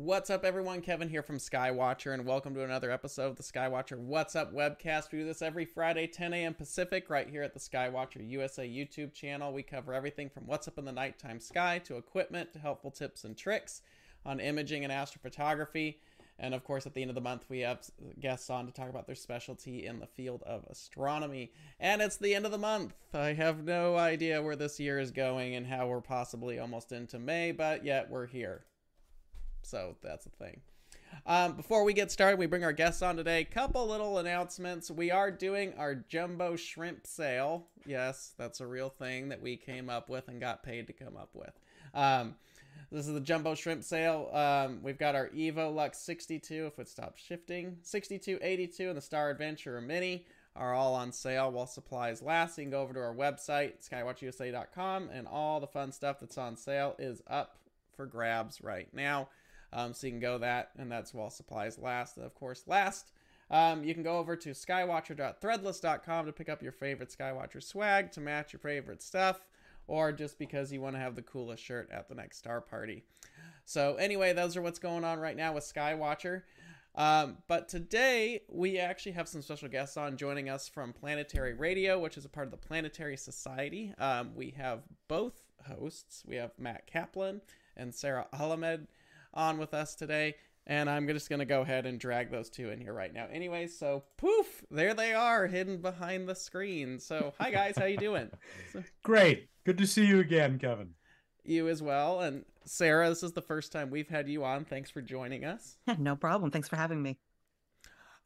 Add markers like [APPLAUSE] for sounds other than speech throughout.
What's up, everyone? Kevin here from Skywatcher, and welcome to another episode of the Skywatcher What's Up webcast. We do this every Friday, 10 a.m. Pacific, right here at the Skywatcher USA YouTube channel. We cover everything from what's up in the nighttime sky to equipment to helpful tips and tricks on imaging and astrophotography. And of course, at the end of the month, we have guests on to talk about their specialty in the field of astronomy. And it's the end of the month. I have no idea where this year is going and how we're possibly almost into May, but yet we're here. So that's the thing. Um, before we get started, we bring our guests on today. Couple little announcements. We are doing our jumbo shrimp sale. Yes, that's a real thing that we came up with and got paid to come up with. Um, this is the jumbo shrimp sale. Um, we've got our Evolux 62 if it stops shifting, 62, 82, and the Star Adventurer Mini are all on sale while supplies last. You can go over to our website, skywatcherusa.com, and all the fun stuff that's on sale is up for grabs right now. Um, so you can go that, and that's while supplies last. And of course, last, um, you can go over to skywatcher.threadless.com to pick up your favorite Skywatcher swag to match your favorite stuff, or just because you want to have the coolest shirt at the next star party. So, anyway, those are what's going on right now with Skywatcher. Um, but today we actually have some special guests on joining us from Planetary Radio, which is a part of the Planetary Society. Um, we have both hosts. We have Mat Kaplan and Sarah Ahmed on with us today. And I'm just going to go ahead and drag those two in here right now. Anyway, so poof, there they are hidden behind the screen. So, hi guys, how you doing? [LAUGHS] Great. Good to see you again, Kevin. You as well. And Sarah, this is the first time we've had you on. Thanks for joining us. no problem. Thanks for having me.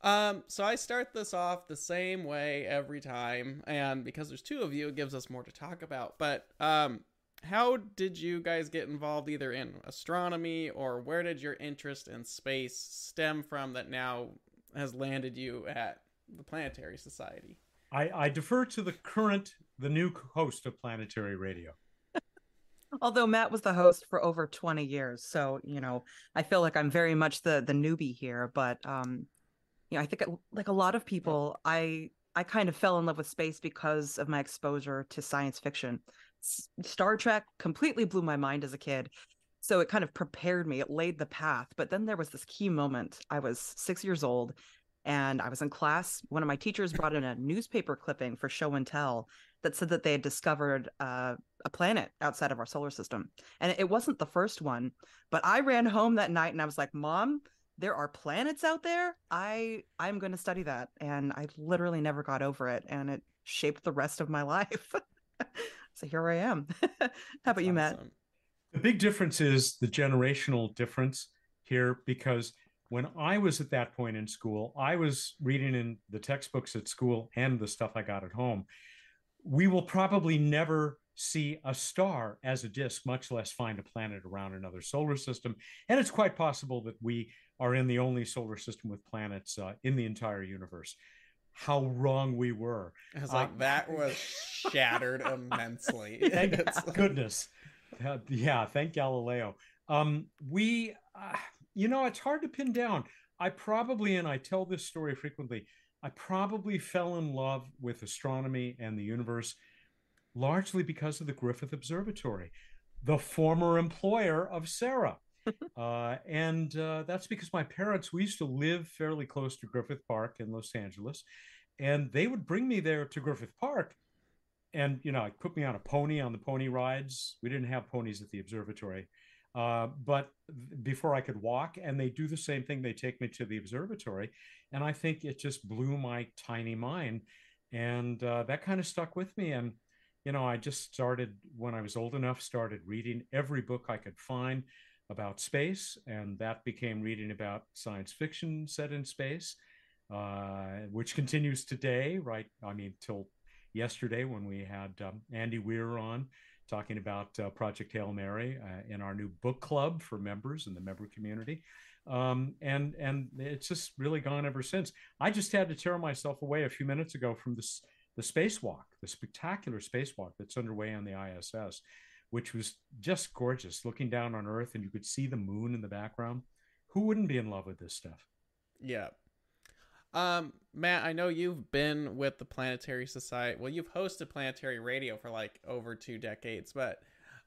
Um, so I start this off the same way every time, and because there's two of you, it gives us more to talk about. But um, how did you guys get involved either in astronomy or where did your interest in space stem from that now has landed you at the Planetary Society? I, I defer to the current, the new host of Planetary Radio. [LAUGHS] Although Mat was the host for over 20 years. So, you know, I feel like I'm very much the the newbie here, but um you know, I think like a lot of people, I I kind of fell in love with space because of my exposure to science fiction. Star Trek completely blew my mind as a kid. So it kind of prepared me, it laid the path. But then there was this key moment. I was six years old and I was in class. One of my teachers brought in a newspaper clipping for show and tell that said that they had discovered uh, a planet outside of our solar system. And it wasn't the first one, but I ran home that night and I was like, Mom, there are planets out there. I I'm going to study that. And I literally never got over it. And it shaped the rest of my [LAUGHS] life. So here I am. [LAUGHS] How about you, Mat? The big difference is the generational difference here because when I was at that point in school, I was reading in the textbooks at school and the stuff I got at home. We will probably never see a star as a disk, much less find a planet around another solar system. And it's quite possible that we are in the only solar system with planets uh, in the entire universe how wrong we were. I was like, uh, that [LAUGHS] was shattered immensely. [LAUGHS] Thank [LAUGHS] goodness. Uh, yeah, thank Galileo. Um, we, uh, you know, it's hard to pin down. I probably, and I tell this story frequently, I probably fell in love with astronomy and the universe largely because of the Griffith Observatory, the former employer of Sarah. Uh, and uh, that's because my parents, we used to live fairly close to Griffith Park in Los Angeles, and they would bring me there to Griffith Park. And, you know, put me on a pony on the pony rides. We didn't have ponies at the observatory. Uh, but before I could walk, and they do the same thing. They take me to the observatory, and I think it just blew my tiny mind, and uh, that kind of stuck with me. And you know, I just started when I was old enough, started reading every book I could find about space, and that became reading about science fiction set in space, uh, which continues today, right? I mean, till yesterday when we had um, Andy Weir on talking about uh, Project Hail Mary uh, in our new book club for members in the member community. Um, and and it's just really gone ever since. I just had to tear myself away a few minutes ago from this the spacewalk, the spectacular spacewalk that's underway on the ISS which was just gorgeous looking down on earth and you could see the moon in the background. Who wouldn't be in love with this stuff? Yeah. Um matt i know you've been with the planetary society well you've hosted planetary radio for like over two decades but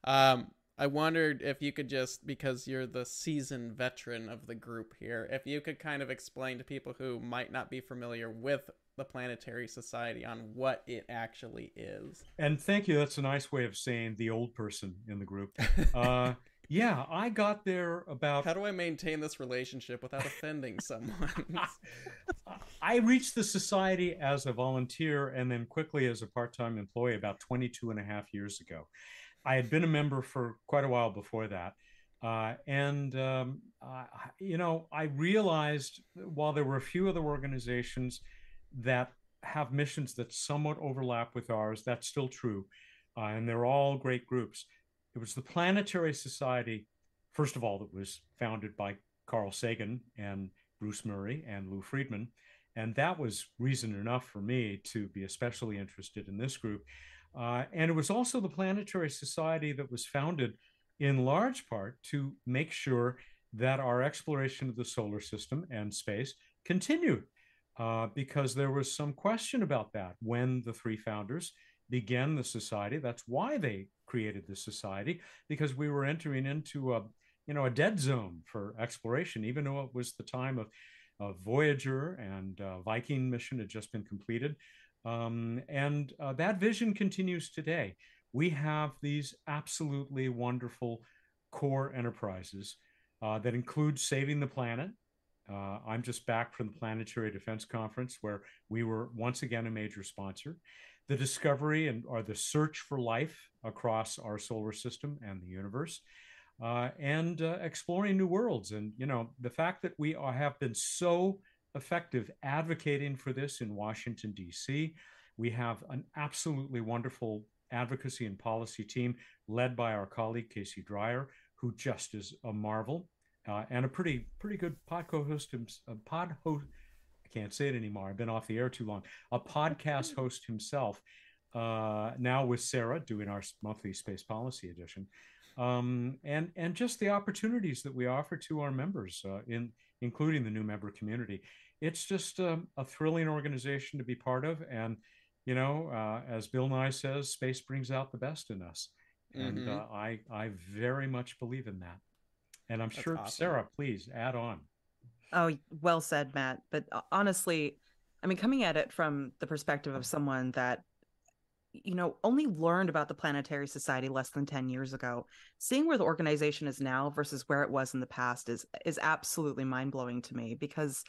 um I wondered if you could just, because you're the seasoned veteran of the group here, if you could kind of explain to people who might not be familiar with the Planetary Society on what it actually is. And thank you. That's a nice way of saying the old person in the group. [LAUGHS] Uh, yeah, I got there about. How do I maintain this relationship without offending someone? [LAUGHS] I reached the society as a volunteer and then quickly as a part time employee about 22 and a half years ago. I had been a member for quite a while before that. Uh, and, um, uh, you know, I realized while there were a few other organizations that have missions that somewhat overlap with ours, that's still true. Uh, and they're all great groups. It was the Planetary Society, first of all, that was founded by Carl Sagan and Bruce Murray and Lou Friedman. And that was reason enough for me to be especially interested in this group. Uh, and it was also the Planetary Society that was founded in large part to make sure that our exploration of the solar system and space continued, uh, because there was some question about that when the three founders began the society. That's why they created the society, because we were entering into a you know a dead zone for exploration, even though it was the time of, of Voyager and uh, Viking mission had just been completed. Um, and uh, that vision continues today. We have these absolutely wonderful core enterprises uh, that include saving the planet. Uh, I'm just back from the Planetary Defense Conference, where we were once again a major sponsor. The discovery and or the search for life across our solar system and the universe, uh, and uh, exploring new worlds. And you know the fact that we are, have been so effective advocating for this in Washington, D.C. We have an absolutely wonderful advocacy and policy team led by our colleague Casey Dreyer, who just is a marvel uh, and a pretty pretty good pod co-host, pod host. I can't say it anymore. I've been off the air too long. A podcast host himself. Uh, now with Sarah doing our monthly space policy edition, um, and and just the opportunities that we offer to our members uh, in including the new member community it's just a, um, a thrilling organization to be part of. And, you know, uh, as Bill Nye says, space brings out the best in us. And mm-hmm. uh, I, I very much believe in that. And I'm That's sure, awesome. Sarah, please add on. Oh, well said, Mat. But uh, honestly, I mean, coming at it from the perspective of someone that you know only learned about the planetary society less than 10 years ago seeing where the organization is now versus where it was in the past is is absolutely mind-blowing to me because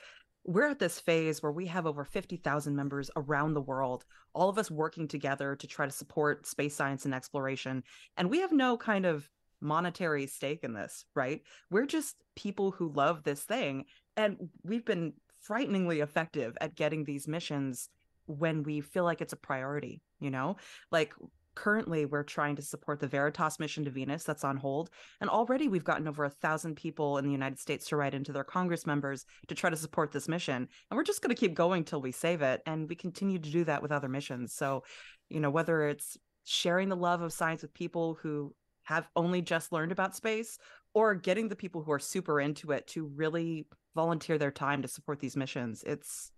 we're at this phase where we have over 50,000 members around the world, all of us working together to try to support space science and exploration. And we have no kind of monetary stake in this, right? We're just people who love this thing. And we've been frighteningly effective at getting these missions when we feel like it's a priority, you know? Like currently we're trying to support the veritas mission to venus that's on hold and already we've gotten over a thousand people in the united states to write into their congress members to try to support this mission and we're just going to keep going till we save it and we continue to do that with other missions so you know whether it's sharing the love of science with people who have only just learned about space or getting the people who are super into it to really volunteer their time to support these missions it's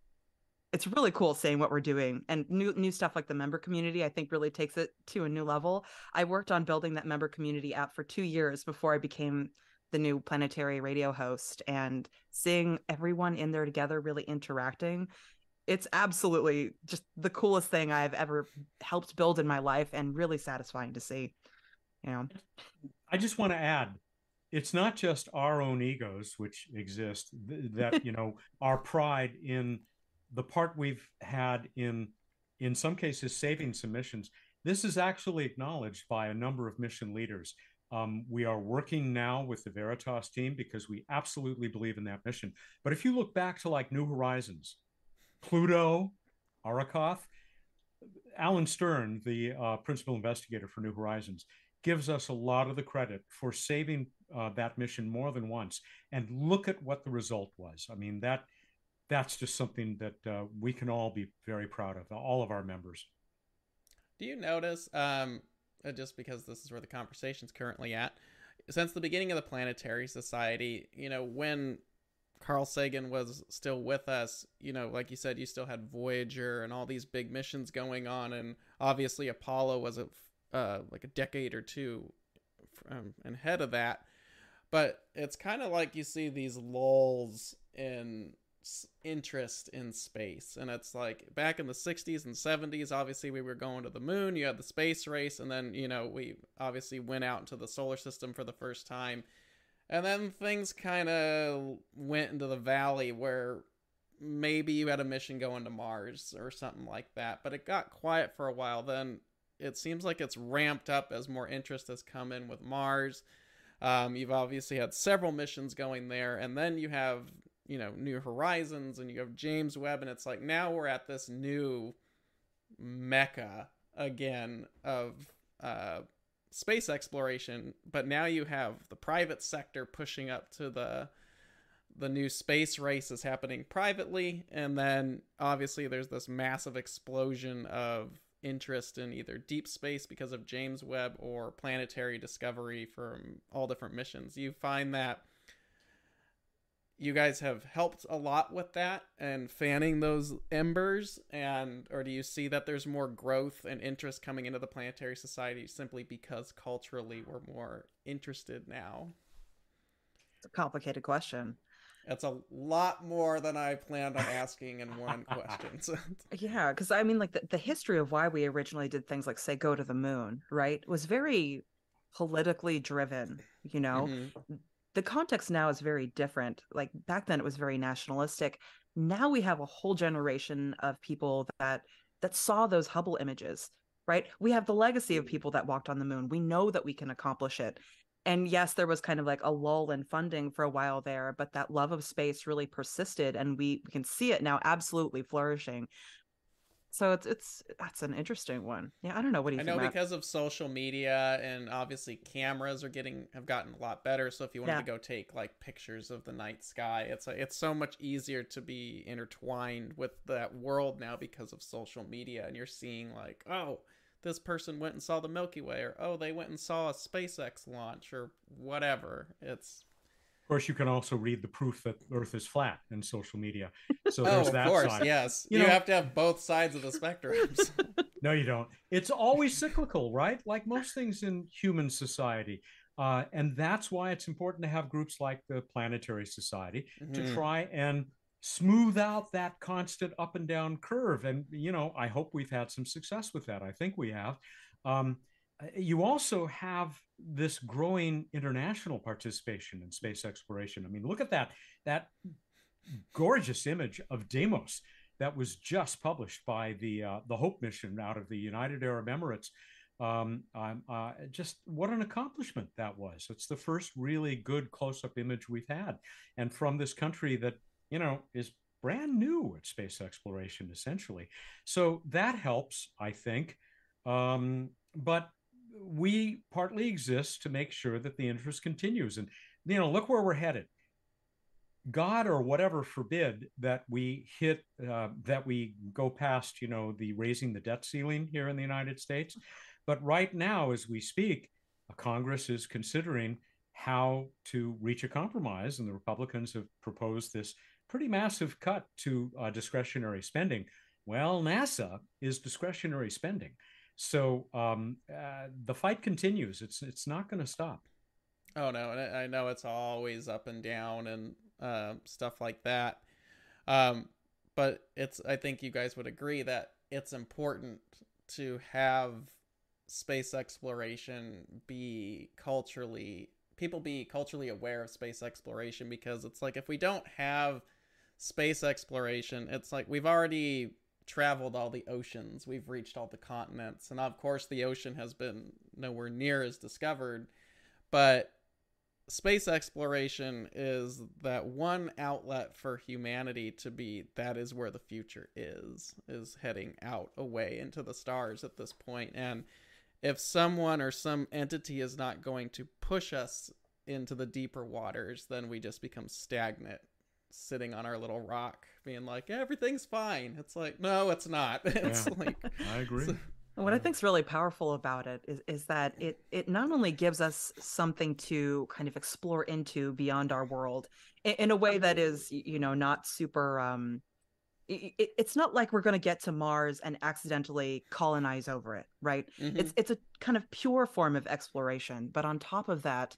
it's really cool seeing what we're doing and new new stuff like the member community i think really takes it to a new level. I worked on building that member community app for two years before i became the new planetary radio host and seeing everyone in there together really interacting it's absolutely just the coolest thing i've ever helped build in my life and really satisfying to see you know? I just want to add it's not just our own egos which exist that [LAUGHS] you know our pride in the part we've had in in some cases saving submissions. This is actually acknowledged by a number of mission leaders. Um, we are working now with the veritas team because we absolutely believe in that mission. But if you look back to like new horizons pluto arrokoth alan stern the uh, principal investigator for new horizons gives us a lot of the credit for saving uh, that mission more than once. And look at what the result was. I mean that that's just something that uh, we can all be very proud of, all of our members. Do you notice, um, uh, just because this is where the conversation's currently at, since the beginning of the Planetary Society, you know, when Carl Sagan was still with us, you know, like you said, you still had Voyager and all these big missions going on, and obviously Apollo was a uh, like a decade or two um, ahead of that. But it's kind of like you see these lulls in interest in space. And it's like back in the 60s and 70s, obviously, we were going to the moon. You had the space race. And then, you know, we obviously went out into the solar system for the first time. And then things kind of went into the valley where maybe you had a mission going to Mars or something like that. But it got quiet for a while. Then it seems like it's ramped up as more interest has come in with Mars. Um, you've obviously had several missions going there, and then you have you know New Horizons, and you have James Webb, and it's like now we're at this new mecca again of uh, space exploration, but now you have the private sector pushing up to the the new space race is happening privately, and then obviously there's this massive explosion of interest in either deep space because of James Webb or planetary discovery from all different missions. You find that you guys have helped a lot with that and fanning those embers and or do you see that there's more growth and interest coming into the planetary society simply because culturally we're more interested now? It's a complicated question. That's a lot more than i planned on asking in one question. [LAUGHS] Yeah because i mean like the, the history of why we originally did things like say go to the moon right was very politically driven you know? Mm-hmm the context now is very different. Like back then it was very nationalistic. Now we have a whole generation of people that that saw those Hubble images, right? We have the legacy of mm. people that walked on the moon. We know that we can accomplish it. And yes, there was kind of like a lull in funding for a while there, but that love of space really persisted and we, we can see it now absolutely flourishing so it's it's that's an interesting one. Yeah i don't know what do you i know because of social media and obviously cameras are getting have gotten a lot better. So if you wanted yeah. to go take like pictures of the night sky it's like it's so much easier to be intertwined with that world now because of social media and you're seeing like oh this person went and saw the milky way or oh they went and saw a spacex launch or whatever. It's course, you can also read the proof that Earth is flat in social media. So there's oh, that of course, side. yes. You, you know, have to have both sides of the spectrum. [LAUGHS] [LAUGHS] no, you don't. It's always cyclical, right? Like most things in human society. Uh, and that's why it's important to have groups like the Planetary Society mm-hmm. to try and smooth out that constant up and down curve. And, you know, I hope we've had some success with that. I think we have. Um, you also have this growing international participation in space exploration. I mean, look at that that gorgeous image of Deimos that was just published by the uh, the Hope mission out of the United Arab Emirates. Um, uh, just what an accomplishment that was. It's the first really good close up image we've had, and from this country that you know is brand new at space exploration, essentially. So that helps, I think. Um, but we partly exist to make sure that the interest continues. And, you know, look where we're headed. God or whatever forbid that we hit, uh, that we go past, you know, the raising the debt ceiling here in the United States. But right now, as we speak, Congress is considering how to reach a compromise. And the Republicans have proposed this pretty massive cut to uh, discretionary spending. Well, NASA is discretionary spending. So um, uh, the fight continues. It's it's not going to stop. Oh no, I know it's always up and down and uh, stuff like that. Um, but it's I think you guys would agree that it's important to have space exploration be culturally people be culturally aware of space exploration because it's like if we don't have space exploration, it's like we've already traveled all the oceans, we've reached all the continents, and of course, the ocean has been nowhere near as discovered. But space exploration is that one outlet for humanity to be that is where the future is is heading out away into the stars at this point. and if someone or some entity is not going to push us into the deeper waters then we just become stagnant sitting on our little rock being like everything's fine it's like no it's not [LAUGHS] it's yeah, like i agree so, what I think is really powerful about it is, is that it it not only gives us something to kind of explore into beyond our world in, in a way that is you know not super um it, it's not like we're going to get to Mars and accidentally colonize over it, right? Mhm. It's it's a kind of pure form of exploration, but on top of that,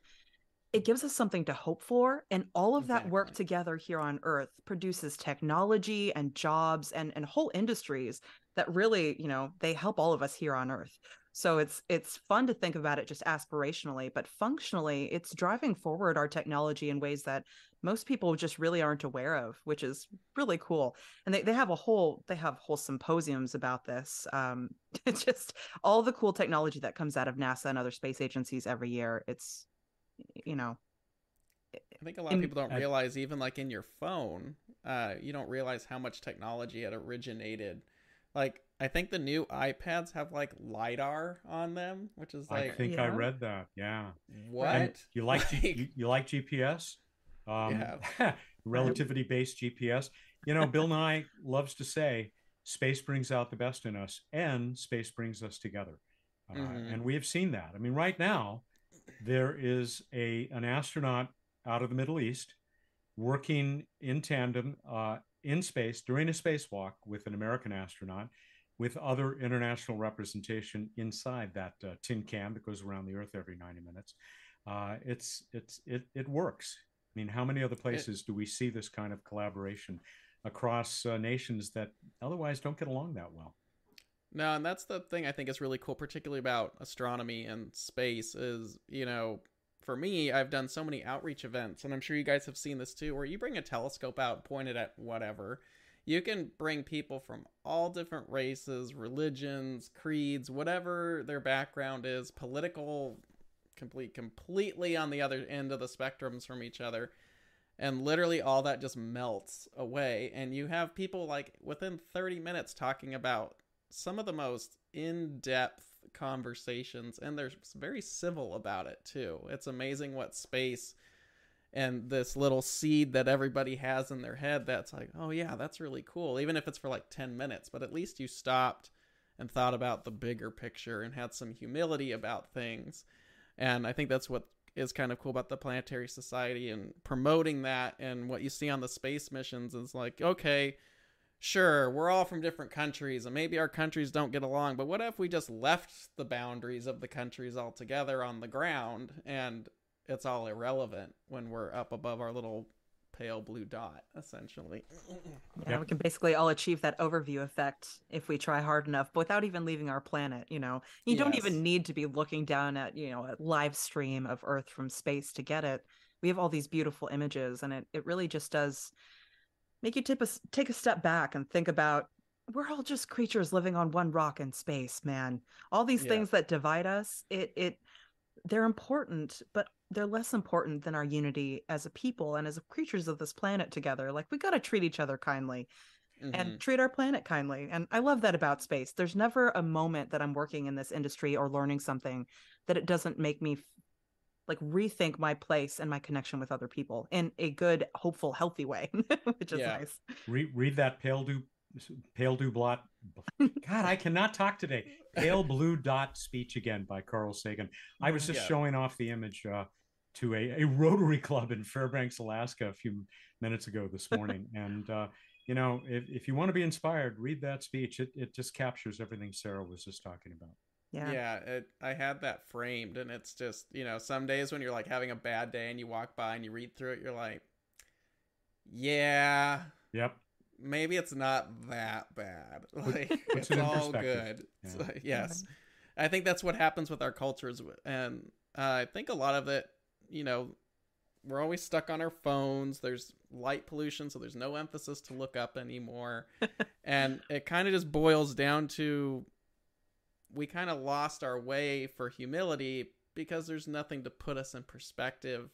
it gives us something to hope for, and all of that work together here on Earth produces technology and jobs and and whole industries that really, you know, they help all of us here on Earth. So it's it's fun to think about it just aspirationally, but functionally, it's driving forward our technology in ways that most people just really aren't aware of, which is really cool. And they, they have a whole they have whole symposiums about this. Um, it's [LAUGHS] just all the cool technology that comes out of NASA and other space agencies every year. It's you know, I think a lot in- of people don't I- realize, even like in your phone, uh, you don't realize how much technology had originated. Like, I think the new iPads have like LiDAR on them, which is like. I like, think I read that. Yeah. what? And you like G- you, you like GPS? Um, Yeah. [LAUGHS] relativity based GPS. You know, Bill Nye loves to say, "Space brings out the best in us, and space brings us together." Uh, Mhm. And we have seen that. I mean, right now, there is a an astronaut out of the Middle East working in tandem uh, in space during a spacewalk with an American astronaut, with other international representation inside that uh, tin can that goes around the Earth every 90 minutes. Uh, it's it's it it works. I mean, how many other places do we see this kind of collaboration across uh, nations that otherwise don't get along that well? No, and that's the thing I think is really cool, particularly about astronomy and space, is, you know, for me, I've done so many outreach events, and I'm sure you guys have seen this too, where you bring a telescope out, point it at whatever. You can bring people from all different races, religions, creeds, whatever their background is, political, complete, completely on the other end of the spectrums from each other and literally all that just melts away and you have people like within 30 minutes talking about some of the most in-depth conversations and they're very civil about it too. It's amazing what space and this little seed that everybody has in their head that's like oh yeah that's really cool even if it's for like 10 minutes but at least you stopped and thought about the bigger picture and had some humility about things. And i think that's what is kind of cool about the planetary society and promoting that and what you see on the space missions is like okay sure we're all from different countries and maybe our countries don't get along but what if we just left the boundaries of the countries altogether on the ground and it's all irrelevant when we're up above our little pale blue dot essentially Yeah, we can basically all achieve that overview effect if we try hard enough, but without even leaving our planet. You know, you don't Yes. even need to be looking down at you know a live stream of Earth from space to get it. We have all these beautiful images, and it it really just does make you tip a, take a step back and think about we're all just creatures living on one rock in space, man. All these Yeah. things that divide us, it it they're important, but they're less important than our unity as a people and as creatures of this planet together. Like we got to treat each other kindly Mhm. and treat our planet kindly. And I love that about space. There's never a moment that I'm working in this industry or learning something that it doesn't make me like rethink my place and my connection with other people in a good, hopeful, healthy way, [LAUGHS] which is Yeah. nice. Read, read that pale do pale do blot. [LAUGHS] God, I cannot talk today. Pale blue dot speech again by Carl Sagan. I was just Yeah. showing off the image uh, to a, a Rotary Club in Fairbanks, Alaska, a few minutes ago this morning, [LAUGHS] and uh, you know, if, if you want to be inspired, read that speech. It it just captures everything Sarah was just talking about. Yeah. Yeah, it, I had that framed, and it's just you know some days when you're like having a bad day and you walk by and you read through it, you're like, yeah, Yep. maybe it's not that bad. [LAUGHS] Like puts it's it all good. Yeah. So, yes, I think that's what happens with our cultures, and uh, I think a lot of it, you know, we're always stuck on our phones. There's light pollution, so there's no emphasis to look up anymore, [LAUGHS] and it kind of just boils down to we kind of lost our way for humility because there's nothing to put us in perspective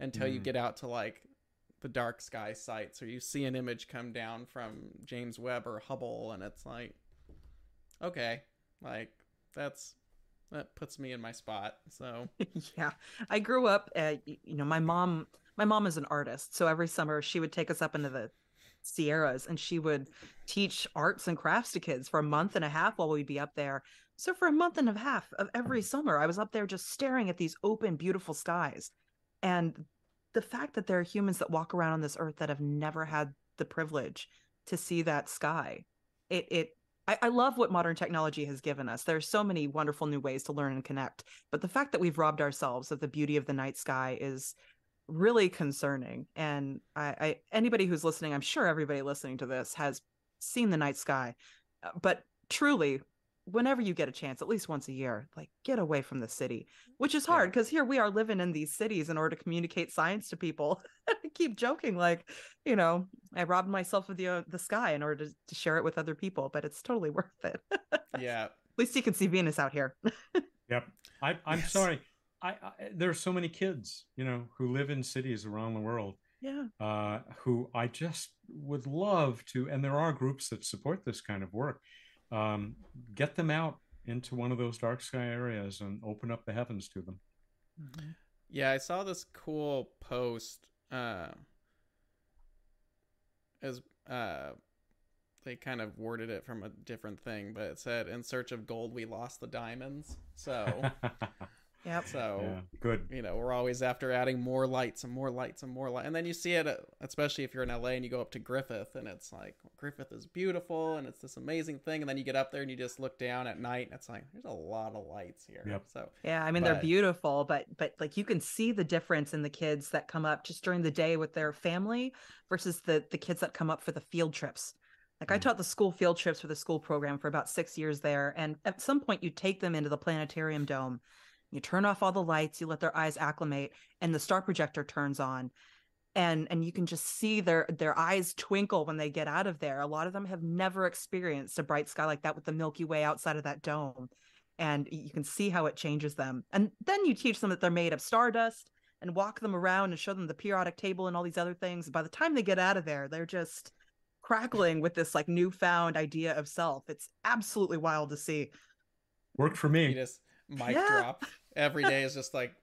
until you Mhm. get out to like the dark sky sites or you see an image come down from James Webb or Hubble and it's like okay like that's that puts me in my spot so. [LAUGHS] Yeah. I grew up uh, you know my mom my mom is an artist so every summer she would take us up into the sierras and she would teach arts and crafts to kids for a month and a half while we'd be up there so for a month and a half of every summer i was up there just staring at these open beautiful skies and the fact that there are humans that walk around on this earth that have never had the privilege to see that sky. It it I, I love what modern technology has given us. There's so many wonderful new ways to learn and connect, but the fact that we've robbed ourselves of the beauty of the night sky is really concerning. And I, I anybody who's listening, I'm sure everybody listening to this has seen the night sky, uh, but truly whenever you get a chance, at least once a year, like get away from the city, which is hard because yeah. here we are living in these cities in order to communicate science to people. [LAUGHS] I keep joking, like, you know, I robbed myself of the uh, the sky in order to, to share it with other people, but it's totally [LAUGHS] worth it. yeah. At least you can see Venus out here. [LAUGHS] yep. I, I'm yes. sorry. I, I there are so many kids, you know, who live in cities around the world. Yeah. Uh, who I just would love to, and there are groups that support this kind of work. Um, get them out into one of those dark sky areas and open up the heavens to them. Mm-hmm. Yeah, I saw this cool post. Uh, as uh, they kind of worded it from a different thing, but it said, "In search of gold, we lost the diamonds." So [LAUGHS] Yep. So yeah, good. You know, we're always after adding more lights and more lights and more light. And then you see it, uh, especially if you're in LA and you go up to Griffith, and it's like Griffith is beautiful and it's this amazing thing. And then you get up there and you just look down at night, and it's like there's a lot of lights here. Yep. So yeah, I mean but... they're beautiful, but but like you can see the difference in the kids that come up just during the day with their family versus the the kids that come up for the field trips. Like I mm. taught the school field trips for the school program for about six years there, and at some point you take them into the planetarium dome you turn off all the lights, you let their eyes acclimate, and the star projector turns on. And and you can just see their their eyes twinkle when they get out of there. A lot of them have never experienced a bright sky like that with the Milky Way outside of that dome. And you can see how it changes them. And then you teach them that they're made of stardust and walk them around and show them the periodic table and all these other things. By the time they get out of there, they're just crackling with this like newfound idea of self. It's absolutely wild to see. Worked for me. You just mic yeah. drop every day is just like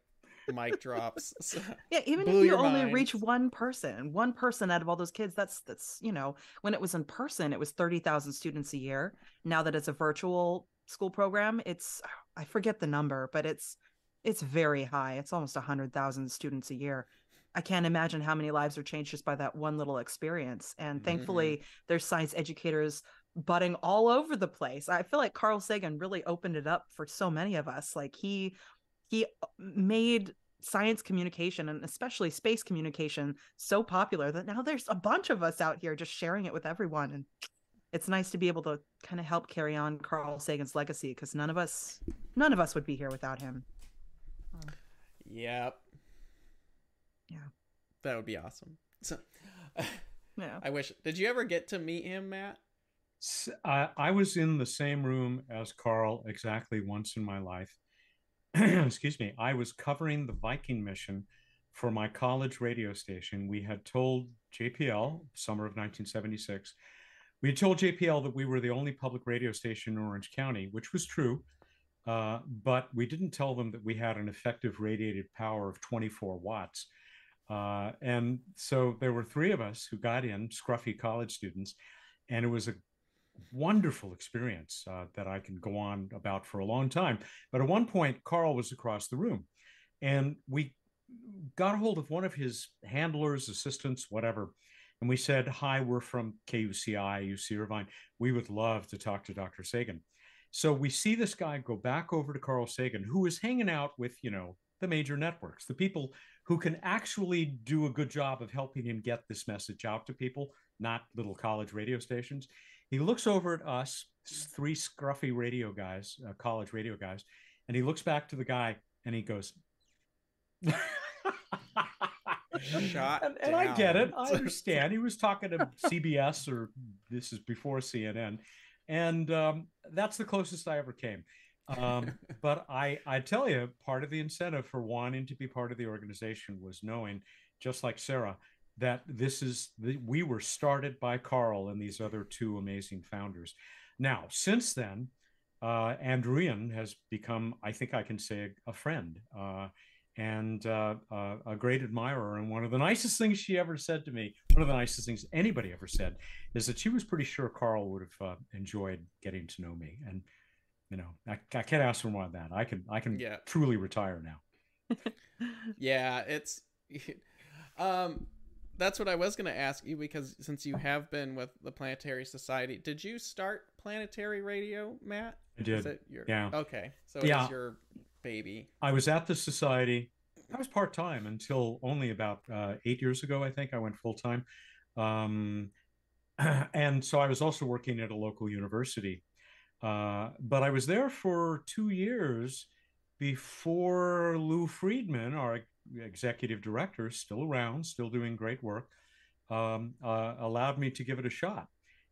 mic [LAUGHS] drops. [LAUGHS] So, yeah, even if you only minds. reach one person, one person out of all those kids, that's that's you know, when it was in person, it was thirty thousand students a year. Now that it's a virtual school program, it's I forget the number, but it's it's very high. It's almost a hundred thousand students a year. I can't imagine how many lives are changed just by that one little experience. And thankfully, mm-hmm. there's science educators budding all over the place. I feel like Carl Sagan really opened it up for so many of us. Like he he uh, made science communication and especially space communication so popular that now there's a bunch of us out here just sharing it with everyone and it's nice to be able to kind of help carry on Carl Sagan's legacy because none of us none of us would be here without him. Yep. Yeah. That would be awesome. So, [LAUGHS] yeah. I wish. Did you ever get to meet him, Mat? I, was in the same room as Carl exactly once in my life. [CLEARS THROAT] excuse me, I was covering the Viking mission for my college radio station. We had told JPL, summer of 1976, we had told JPL that we were the only public radio station in Orange County, which was true. Uh, but we didn't tell them that we had an effective radiated power of 24 watts. Uh, and so there were three of us who got in, scruffy college students, and it was a wonderful experience uh, that I can go on about for a long time. But at one point, Carl was across the room, and we got a hold of one of his handlers, assistants, whatever. And we said, Hi, we're from KUCI, UC Irvine. We would love to talk to Dr. Sagan. So we see this guy go back over to Carl Sagan, who is hanging out with, you know, the major networks, the people who can actually do a good job of helping him get this message out to people, not little college radio stations. He looks over at us, three scruffy radio guys, uh, college radio guys, and he looks back to the guy and he goes, [LAUGHS] Shot and, and I get it. I understand. He was talking to [LAUGHS] CBS or this is before CNN, and um, that's the closest I ever came. Um, [LAUGHS] but I, I tell you, part of the incentive for wanting to be part of the organization was knowing, just like Sarah, that this is the, we were started by Carl and these other two amazing founders. Now, since then, uh, Ann Druyan has become, I think I can say, a, a friend uh, and uh, uh, a great admirer. And one of the nicest things she ever said to me, one of the nicest things anybody ever said, is that she was pretty sure Carl would have uh, enjoyed getting to know me. And you know, I, I can't ask for more than that. I can I can yeah. truly retire now. [LAUGHS] yeah, it's [LAUGHS] um that's what I was going to ask you because since you have been with the Planetary Society, did you start Planetary Radio, Mat? I did. Is it your, Yeah. Okay, so Yeah. it's your baby. I was at the society. I was part time until only about uh, eight years ago. I think I went full time, um, [CLEARS THROAT] and so I was also working at a local university. Uh, but I was there for two years before Lou Friedman, our executive director, still around, still doing great work, um, uh, allowed me to give it a shot.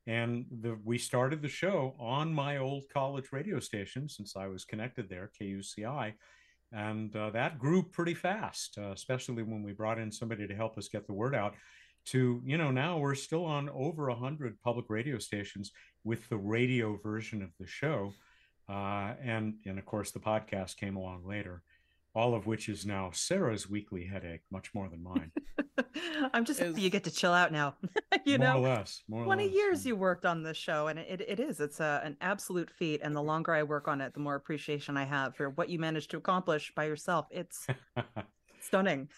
And the, we started the show on my old college radio station since I was connected there, KUCI. And uh, that grew pretty fast, uh, especially when we brought in somebody to help us get the word out. To, you know, now we're still on over 100 public radio stations with the radio version of the show. Uh, and, and of course, the podcast came along later, all of which is now Sarah's weekly headache, much more than mine. [LAUGHS] I'm just happy Is- you get to chill out now. [LAUGHS] you more know, or less. More or 20 less. years you worked on this show and it, it is it's a, an absolute feat and the longer i work on it the more appreciation i have for what you managed to accomplish by yourself it's [LAUGHS] stunning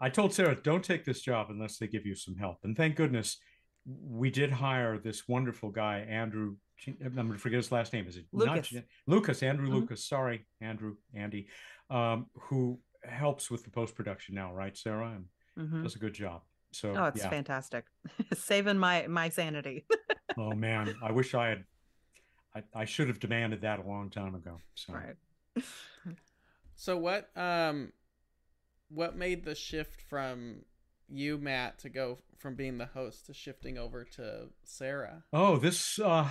I told Sarah, don't take this job unless they give you some help. And thank goodness we did hire this wonderful guy, Andrew. I'm going to forget his last name. Is it not Lucas. Jan- Lucas, Andrew Mhm. Lucas. Sorry, Andrew, Andy, um, who helps with the post production now, right, Sarah? And Mhm. does a good job. So, oh it's yeah. fantastic [LAUGHS] saving my my sanity [LAUGHS] oh, man. I wish I had, I, I should have demanded that a long time ago. So, right So what um what made the shift from you Mat to go from being the host to shifting over to Sarah? Oh, this uh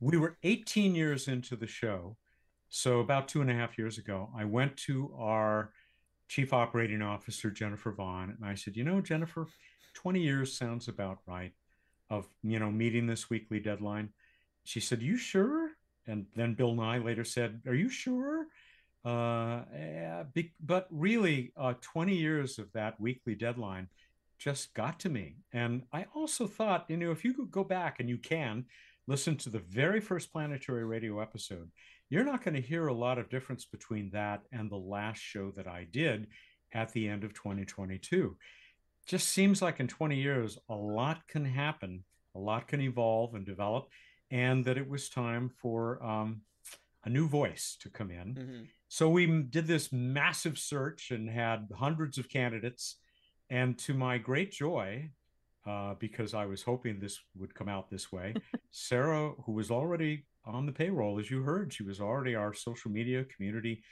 we were 18 years into the show. So about two and a half years ago, I went to our chief operating officer, Jennifer Vaughn, and I said, you know, Jennifer, 20 years sounds about right of you know meeting this weekly deadline. She said, You sure? And then Bill Nye later said, Are you sure? Uh, eh, be- but really, uh, 20 years of that weekly deadline just got to me. And I also thought, you know, if you could go back and you can listen to the very first planetary radio episode, you're not going to hear a lot of difference between that and the last show that I did at the end of 2022. Just seems like in 20 years, a lot can happen, a lot can evolve and develop, and that it was time for um, a new voice to come in. Mhm. So we did this massive search and had hundreds of candidates. And to my great joy, uh, because I was hoping this would come out this way, [LAUGHS] Sarah, who was already on the payroll, as you heard, she was already our social media community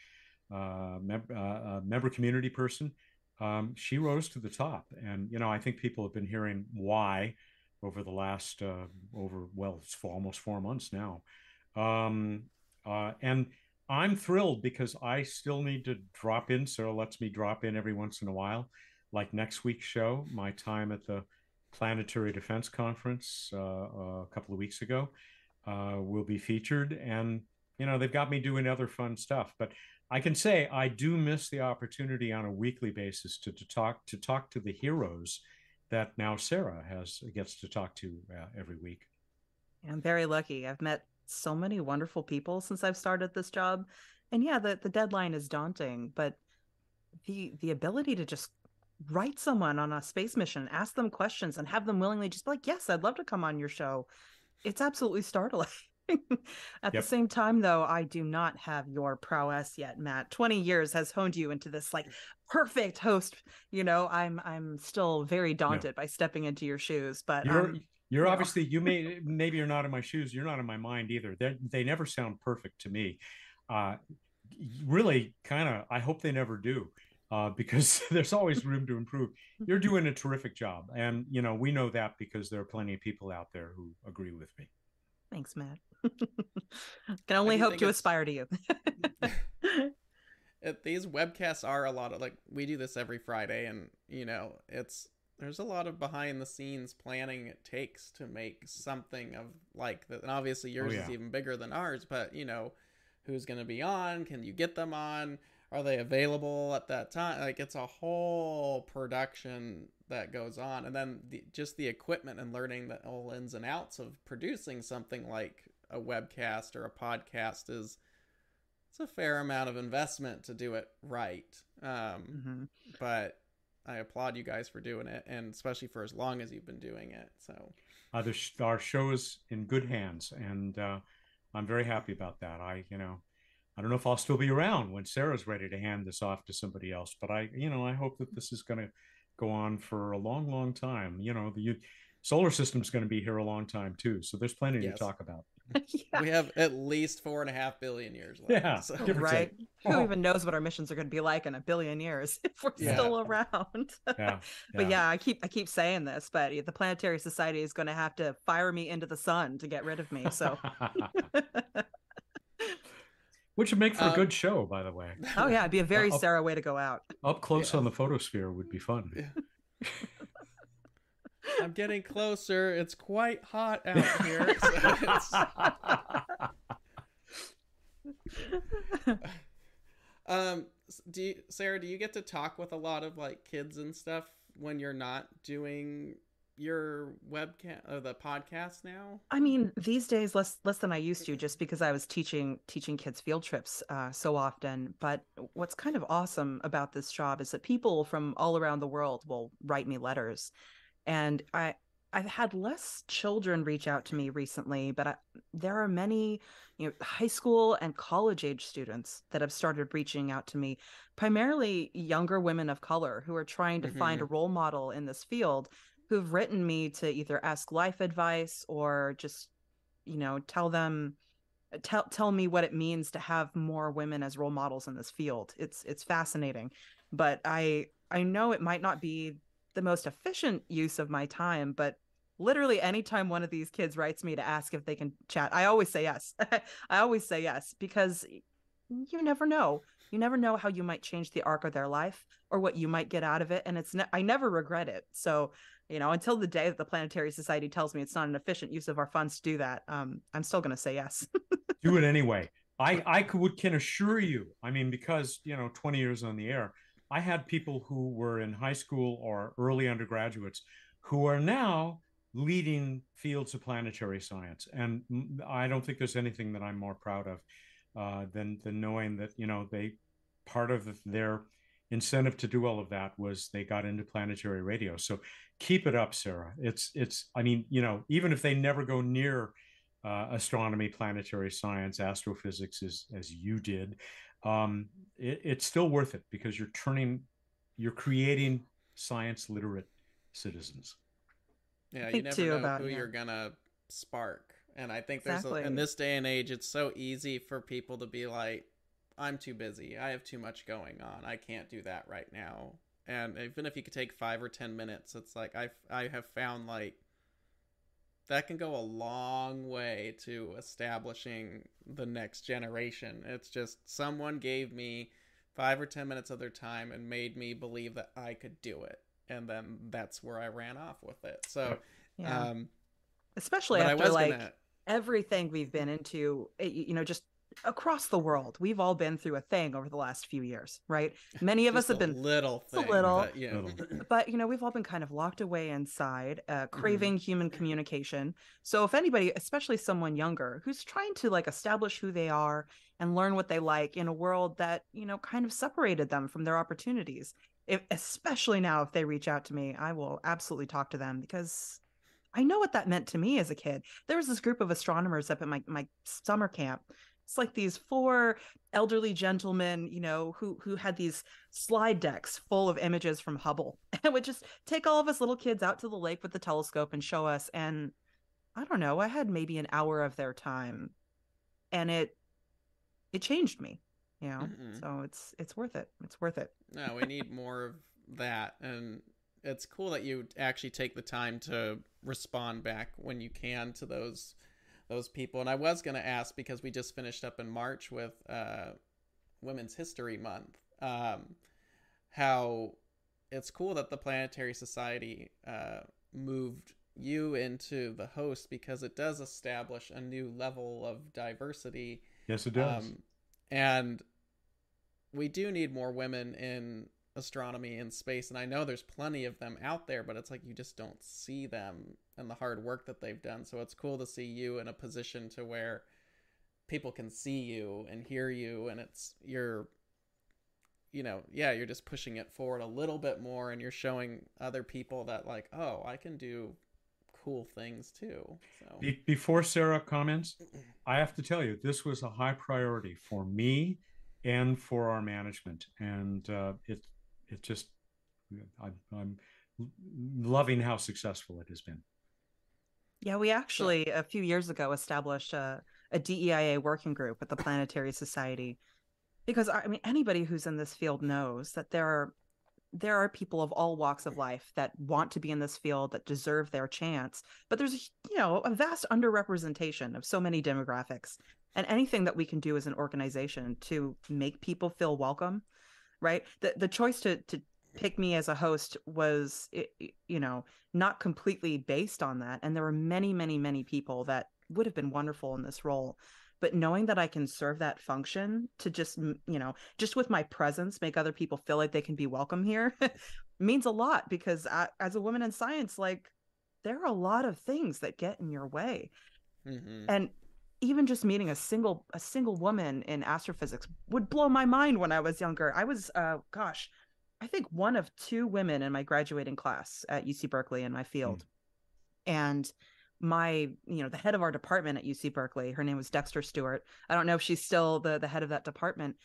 uh, mem- uh, uh, member community person. Um, she rose to the top, and you know I think people have been hearing why over the last uh, over well it's for almost four months now, um, uh, and I'm thrilled because I still need to drop in. Sarah lets me drop in every once in a while, like next week's show, my time at the Planetary Defense Conference uh, a couple of weeks ago uh, will be featured, and you know they've got me doing other fun stuff. But I can say I do miss the opportunity on a weekly basis to, to talk to talk to the heroes that now Sarah has gets to talk to uh, every week. I'm very lucky. I've met so many wonderful people since I've started this job. And yeah, the, the deadline is daunting, but the the ability to just write someone on a space mission, ask them questions and have them willingly just be like, yes, I'd love to come on your show. It's absolutely startling. [LAUGHS] At Yep. the same time, though, I do not have your prowess yet, Mat. 20 years has honed you into this like perfect host. You know, I'm I'm still very daunted by stepping into your shoes, but You're um, you're obviously you [LAUGHS] may maybe you're not in my shoes. You're not in my mind either. They they never sound perfect to me. Uh, really, kind of. I hope they never do. Uh, because [LAUGHS] there's always room to improve. You're [LAUGHS] doing a terrific job, and you know we know that because there are plenty of people out there who agree with me. Thanks, Mat. [LAUGHS] Can only hope to it's- aspire to you. These webcasts are a lot of like we do this every Friday, and you know it's there's a lot of behind the scenes planning it takes to make something of like that. And obviously yours is yeah. even bigger than ours, but you know who's going to be on? Can you get them on? Are they available at that time? Like it's a whole production that goes on, and then the, just the equipment and learning the whole ins and outs of producing something like a webcast or a podcast is it's a fair amount of investment to do it right. Um, Mhm. but I applaud you guys for doing it, and especially for as long as you've been doing it. So, uh, sh- our show is in good hands, and uh, I'm very happy about that. I, you know, I don't know if I'll still be around when Sarah's ready to hand this off to somebody else, but I, you know, I hope that this is going to go on for a long, long time. You know, the solar system is going to be here a long time too, so there's plenty yes. to talk about. [LAUGHS] [LAUGHS] yeah. We have at least four and a half billion years left. Yeah, so. right. Who oh. even knows what our missions are going to be like in a billion years [LAUGHS] if we're yeah. still around? yeah. But yeah, I keep I keep saying this, but the Planetary Society is going to have to fire me into the sun to get rid of me. So. Which would make for um, a good show, by the way. [LAUGHS] Oh yeah, it'd be a very uh, up, Sarah way to go out. Up close yeah. on the photosphere would be fun. Yeah. [LAUGHS] I'm getting closer. It's quite hot out here. So [LAUGHS] um, do you, Sarah? Do you get to talk with a lot of like kids and stuff when you're not doing your webcam or the podcast now? I mean, these days less less than I used to, just because I was teaching teaching kids field trips uh, so often. But what's kind of awesome about this job is that people from all around the world will write me letters, and I I've had less children reach out to me recently, but I, there are many, you know, high school and college age students that have started reaching out to me, primarily younger women of color who are trying to mm-hmm. find a role model in this field who've written me to either ask life advice or just you know tell them uh, tell tell me what it means to have more women as role models in this field. It's it's fascinating. But i i know it might not be the most efficient use of my time but literally anytime one of these kids writes me to ask if they can chat i always say yes. [LAUGHS] I always say yes because you never know. You never know how you might change the arc of their life or what you might get out of it and it's ne- i never regret it. So you know until the day that the planetary society tells me it's not an efficient use of our funds to do that um, i'm still going to say yes. [LAUGHS] Do it anyway. I i could, can assure you i mean because you know 20 years on the air i had people who were in high school or early undergraduates who are now leading fields of planetary science. And i don't think there's anything that i'm more proud of uh, than than knowing that you know they part of their incentive to do all of that was they got into planetary radio so keep it up sarah it's it's i mean you know even if they never go near uh, astronomy planetary science astrophysics as as you did um, it, it's still worth it because you're turning you're creating science literate citizens yeah you never know about, who yeah. you're gonna spark and i think there's exactly. a, in this day and age it's so easy for people to be like i'm too busy. I have too much going on. I can't do that right now. And even if you could take five or ten minutes it's like i i have found like that can go a long way to establishing the next generation. It's just someone gave me five or ten minutes of their time and made me believe that i could do it. And then that's where i ran off with it. So yeah. um especially after like gonna... everything we've been into you know just across the world we've all been through a thing over the last few years right [LAUGHS] many of us have been little thing, a little but, yeah. [LAUGHS] [CLEARS THROAT] but you know we've all been kind of locked away inside uh, mm-hmm. craving mm-hmm. human communication so if anybody especially someone younger who's trying to like establish who they are and learn what they like in a world that you know kind of separated them from their opportunities if, especially now if they reach out to me i will absolutely talk to them because I know what that meant to me as a kid. There was this group of astronomers up at my, my summer camp it's like these four elderly gentlemen you know who who had these slide decks full of images from hubble [LAUGHS] and would just take all of us little kids out to the lake with the telescope and show us and i don't know i had maybe an hour of their time and it it changed me you know mm-hmm. so it's it's worth it it's worth it no we need more of that and it's cool that you actually take the time to respond back when you can to those those people. And I was going to ask because we just finished up in March with uh, Women's History Month, um, how it's cool that the Planetary Society uh, moved you into the host because it does establish a new level of diversity. Yes, it does. Um, and we do need more women in astronomy and space and i know there's plenty of them out there but it's like you just don't see them and the hard work that they've done so it's cool to see you in a position to where people can see you and hear you and it's you're you know, yeah, you're just pushing it forward a little bit more and you're showing other people that like, oh, I can do cool things too. So Be- before Sarah comments, I have to tell you this was a high priority for me and for our management, and uh, it it just I'm, I'm loving how successful it has been. Yeah, we actually a few years ago established a, a DEIA working group at the Planetary Society. Because I mean anybody who's in this field knows that there are there are people of all walks of life that want to be in this field that deserve their chance. But there's you know a vast underrepresentation of so many demographics. And anything that we can do as an organization to make people feel welcome right? The the choice to to pick me as a host was you know not completely based on that. And there were many many many people that would have been wonderful in this role but knowing that i can serve that function to just you know just with my presence make other people feel like they can be welcome here [LAUGHS] means a lot because I, as a woman in science like there are a lot of things that get in your way. Mm-hmm. and even just meeting a single a single woman in astrophysics would blow my mind when i was younger. I was uh gosh i think one of two women in my graduating class at uc berkeley in my field. Mm. and my you know the head of our department at uc berkeley her name was dexter stewart. I don't know if she's still the the head of that department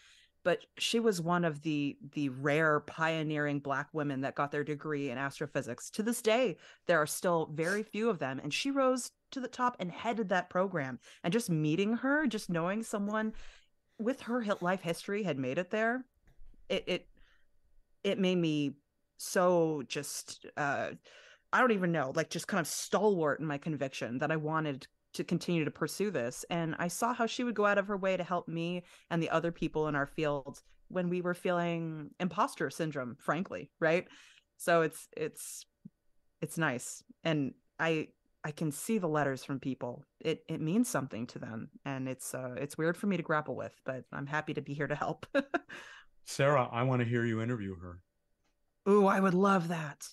but she was one of the the rare pioneering black women that got their degree in astrophysics. To this day there are still very few of them. And she rose to the top and headed that program and just meeting her just knowing someone with her life history had made it there it it it made me so just uh I don't even know, like just kind of stalwart in my conviction that I wanted to continue to pursue this. And I saw how she would go out of her way to help me and the other people in our field when we were feeling imposter syndrome, frankly, right? So it's it's it's nice. And I I can see the letters from people. It it means something to them. And it's uh it's weird for me to grapple with, but I'm happy to be here to help. [LAUGHS] Sarah, I want to hear you interview her. Ooh, I would love that.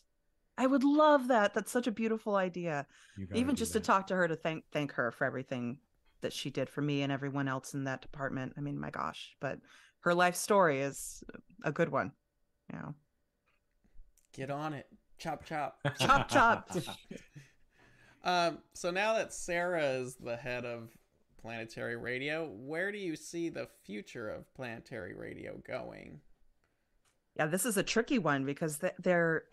I would love that. That's such a beautiful idea. Even just that. to talk to her to thank thank her for everything that she did for me and everyone else in that department. I mean, my gosh, but her life story is a good one. You know. Get on it. Chop chop. chop chop. [LAUGHS] um so now that Sarah is the head of planetary radio, where do you see the future of planetary radio going? Yeah, this is a tricky one because there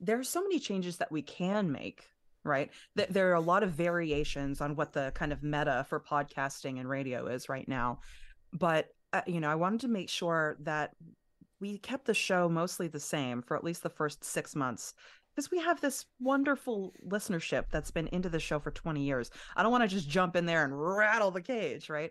there are so many changes that we can make right there are a lot of variations on what the kind of meta for podcasting and radio is right now but uh, you know i wanted to make sure that we kept the show mostly the same for at least the first six months because we have this wonderful listenership that's been into the show for 20 years i don't want to just jump in there and rattle the cage right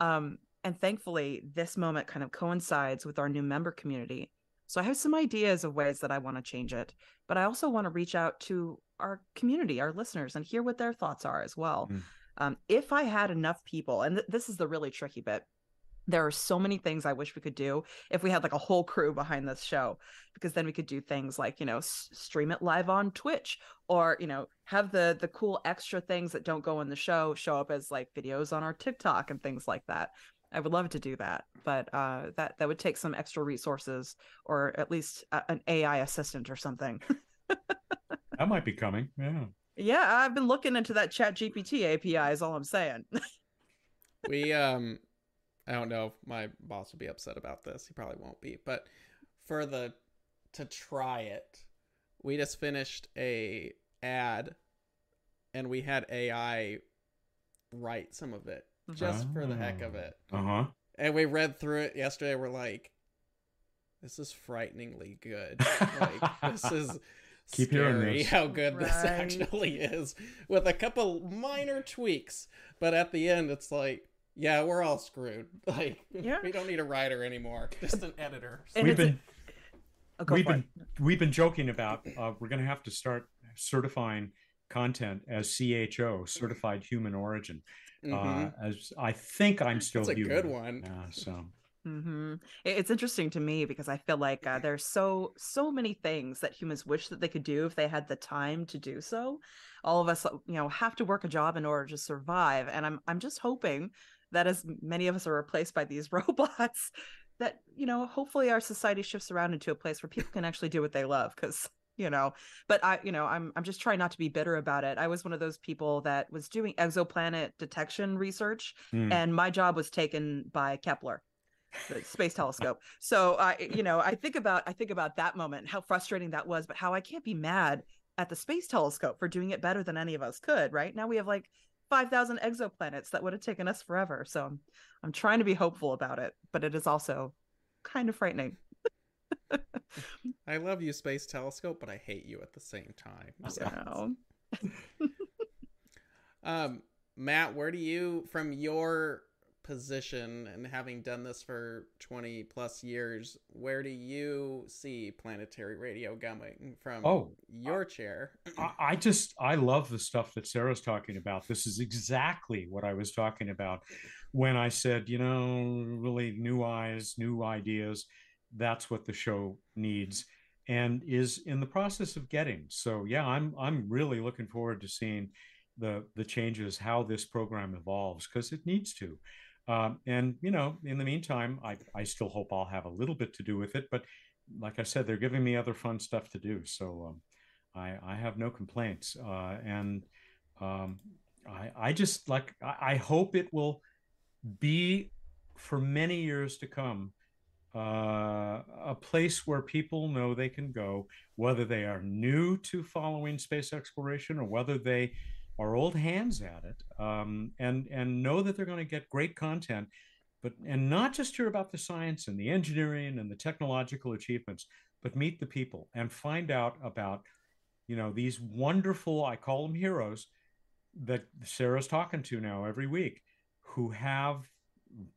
um, and thankfully this moment kind of coincides with our new member community so I have some ideas of ways that I want to change it, but I also want to reach out to our community, our listeners, and hear what their thoughts are as well. Mm. Um, if I had enough people, and th- this is the really tricky bit, there are so many things I wish we could do if we had like a whole crew behind this show, because then we could do things like you know s- stream it live on Twitch, or you know have the the cool extra things that don't go in the show show up as like videos on our TikTok and things like that. I would love to do that, but uh, that that would take some extra resources, or at least a, an AI assistant or something. [LAUGHS] that might be coming. Yeah. Yeah, I've been looking into that ChatGPT API. Is all I'm saying. [LAUGHS] we um, I don't know if my boss will be upset about this. He probably won't be, but for the to try it, we just finished a ad, and we had AI write some of it just for the heck of it. Uh huh. And we read through it yesterday. We're like, this is frighteningly good. like this is [LAUGHS] Keep scary how good right. this actually is, with a couple minor tweaks. But at the end, it's like, yeah, we're all screwed. [LAUGHS] Like, yeah. we don't need a writer anymore, just an editor. So. We've been. A... Oh, we've been we've been joking about uh, we're going to have to start certifying content as CHO, certified human origin, Mm-hmm. Uh, as I think I'm still. That's a good one. Yeah, so. Mm-hmm. It's interesting to me because I feel like uh, there's so so many things that humans wish that they could do if they had the time to do so. All of us, you know, have to work a job in order to survive, and I'm I'm just hoping that as many of us are replaced by these [LAUGHS] robots, that you know hopefully our society shifts around into a place where people can actually do what they love because you know but i you know i'm i'm just trying not to be bitter about it. I was one of those people that was doing exoplanet detection research Mm. and my job was taken by kepler the space telescope. So i you know i think about i think about that moment how frustrating that was but how i can't be mad at the space telescope for doing it better than any of us could right? Now we have like 5000 exoplanets that would have taken us forever. So I'm, I'm trying to be hopeful about it but it is also kind of frightening. I love you, Space Telescope, but I hate you at the same time. So, so [LAUGHS] um, Mat, where do you, from your position and having done this for 20 plus years, where do you see planetary radio going from Oh, your chair? I, I just I love the stuff that Sarah's talking about. This is exactly what I was talking about when I said, you know, really new eyes, new ideas. That's what the show needs and is in the process of getting. So yeah, I'm I'm really looking forward to seeing the the changes, how this program evolves, because it needs to. Um, and you know, in the meantime, I I still hope I'll have a little bit to do with it. But like I said, they're giving me other fun stuff to do. So um, I, I have no complaints. Uh, and um, I, I just like, I, I hope it will be for many years to come uh, a place where people know they can go, whether they are new to following space exploration or whether they are old hands at it, um, and and know that they're going to get great content, but and not just hear about the science and the engineering and the technological achievements, but meet the people and find out about you know these wonderful i call them heroes that sarah's talking to now every week who have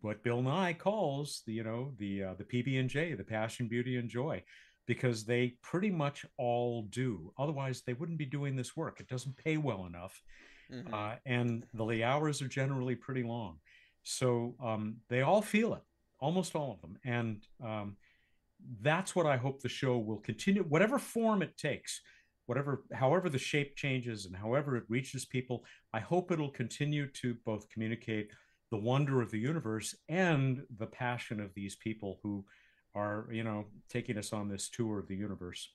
what bill nye calls the you know the uh, the pb&j the passion beauty and joy because they pretty much all do. Otherwise they wouldn't be doing this work. It doesn't pay well enough Mhm. uh, and the hours are generally pretty long. So um, they all feel it almost all of them and um, that's what i hope the show will continue whatever form it takes whatever however the shape changes and however it reaches people i hope it'll continue to both communicate the wonder of the universe and the passion of these people who are you know taking us on this tour of the universe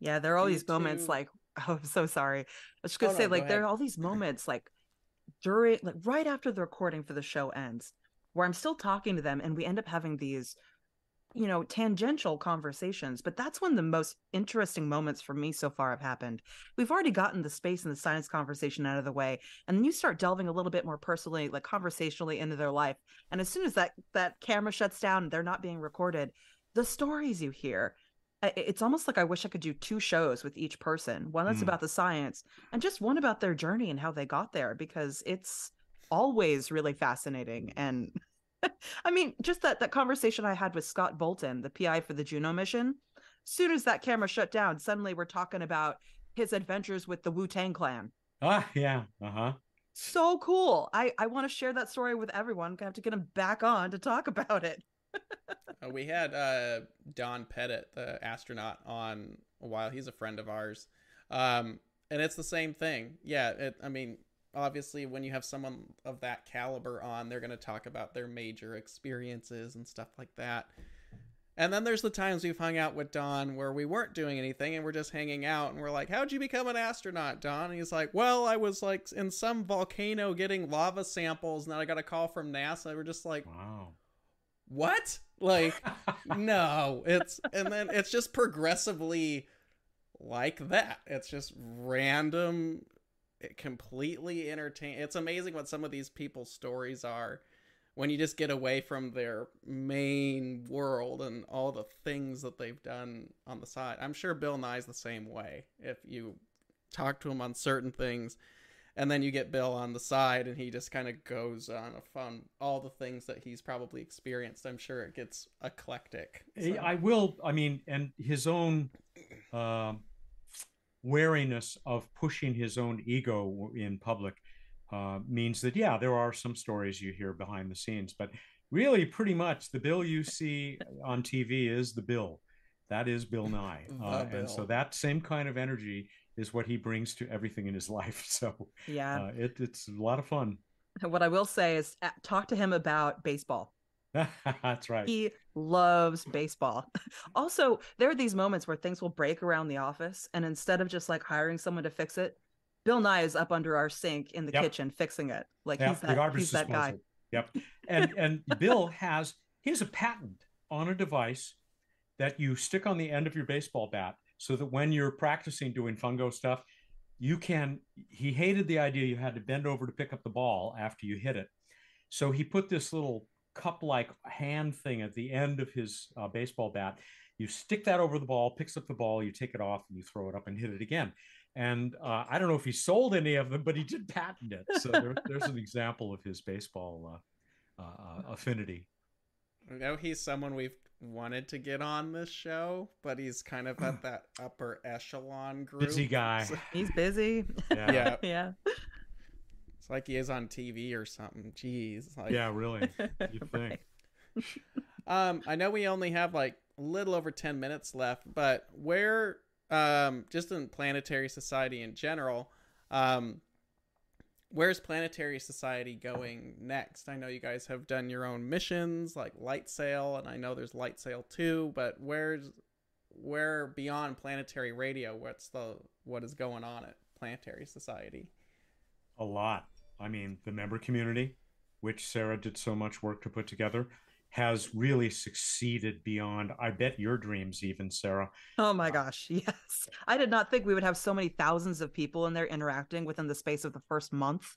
Yeah, there are all Do these moments like [LAUGHS] oh, I'm so sorry. I was just Oh, gonna no, say go like there ahead. are all these moments like during like right after the recording for the show ends where I'm still talking to them and we end up having these you know tangential conversations but that's when the most interesting moments for me so far have happened we've already gotten the space and the science conversation out of the way and then you start delving a little bit more personally like conversationally into their life and as soon as that that camera shuts down they're not being recorded the stories you hear it's almost like I wish I could do two shows with each person. One that's Mm. about the science and just one about their journey and how they got there because it's always really fascinating and [LAUGHS] I mean, just that that conversation I had with Scott Bolton, the PI for the Juno mission. Soon as that camera shut down, suddenly we're talking about his adventures with the Wu Tang Clan. ah yeah uh-huh So cool! I I want to share that story with everyone. Gonna have to get him back on to talk about it. [LAUGHS] Uh, we had uh, Don Pettit, the astronaut, on a while. He's a friend of ours, um, and it's the same thing. Yeah, it, I mean, obviously, when you have someone of that caliber on, they're going to talk about their major experiences and stuff like that. And then there's the times we've hung out with Don where we weren't doing anything and we're just hanging out and we're like, "How'd you become an astronaut, Don?" And he's like, "Well, I was like in some volcano getting lava samples, and then I got a call from NASA." We're just like, wow "What?" Like [LAUGHS] no it's and then it's just progressively like that it's just random completely entertain it's amazing what some of these people's stories are when you just get away from their main world and all the things that they've done on the side i'm sure bill nye's the same way if you talk to him on certain things and then you get Bill on the side, and he just kind of goes on a fun all the things that he's probably experienced. I'm sure it gets eclectic. So- I will. I mean, and his own um wariness of pushing his own ego in public uh, means that yeah, there are some stories you hear behind the scenes, but really, pretty much the Bill you [LAUGHS] see on TV is the Bill. That is Bill [LAUGHS] Nye, uh, and so that same kind of energy is what he brings to everything in his [LAUGHS] life. So Yeah. uh, it, it's a lot of fun. what I will say is uh, talk to him about baseball. [LAUGHS] That's right. He loves baseball. [LAUGHS] also, there are these moments where things will break around the office, and instead of just like hiring someone to fix it, Bill Nye is up under our sink in the Yep. kitchen fixing it. Like Yeah, he's that garbage he's that guy. Yep. And and [LAUGHS] Bill has he has a patent on a device that you stick on the end of your baseball bat so that when you're practicing doing fungo stuff, you can he hated the idea you had to bend over to pick up the ball after you hit it. So he put this little cup-like hand thing at the end of his uh, baseball bat. You stick that over the ball, picks up the ball, you take it off, and you throw it up and hit it again. And uh, I don't know if he sold any of them, but he did patent it. So there, [LAUGHS] there's an example of his baseball uh, uh, affinity. I know he's someone we've wanted to get on this show, but he's kind of at [CLEARS THROAT] that upper echelon group. Busy guy. So- He's busy. Yeah. [LAUGHS] yeah, yeah. It's like he is on TV or something. Jeez. Like, Yeah, really. [LAUGHS] You'd think. Um, I know we only have like a little over 10 minutes left, but where, um, just in Planetary Society in general, um, where's Planetary Society going next? I know you guys have done your own missions like LightSail, and I know there's LightSail 2 but where's, where beyond Planetary Radio, what's the, what is going on at Planetary Society? A lot. I mean, the member community, which Sarah did so much work to put together, has really succeeded beyond, I bet, your dreams, even, Sarah. Oh my gosh, [LAUGHS] yes. I did not think we would have so many thousands of people in there interacting within the space of the first month.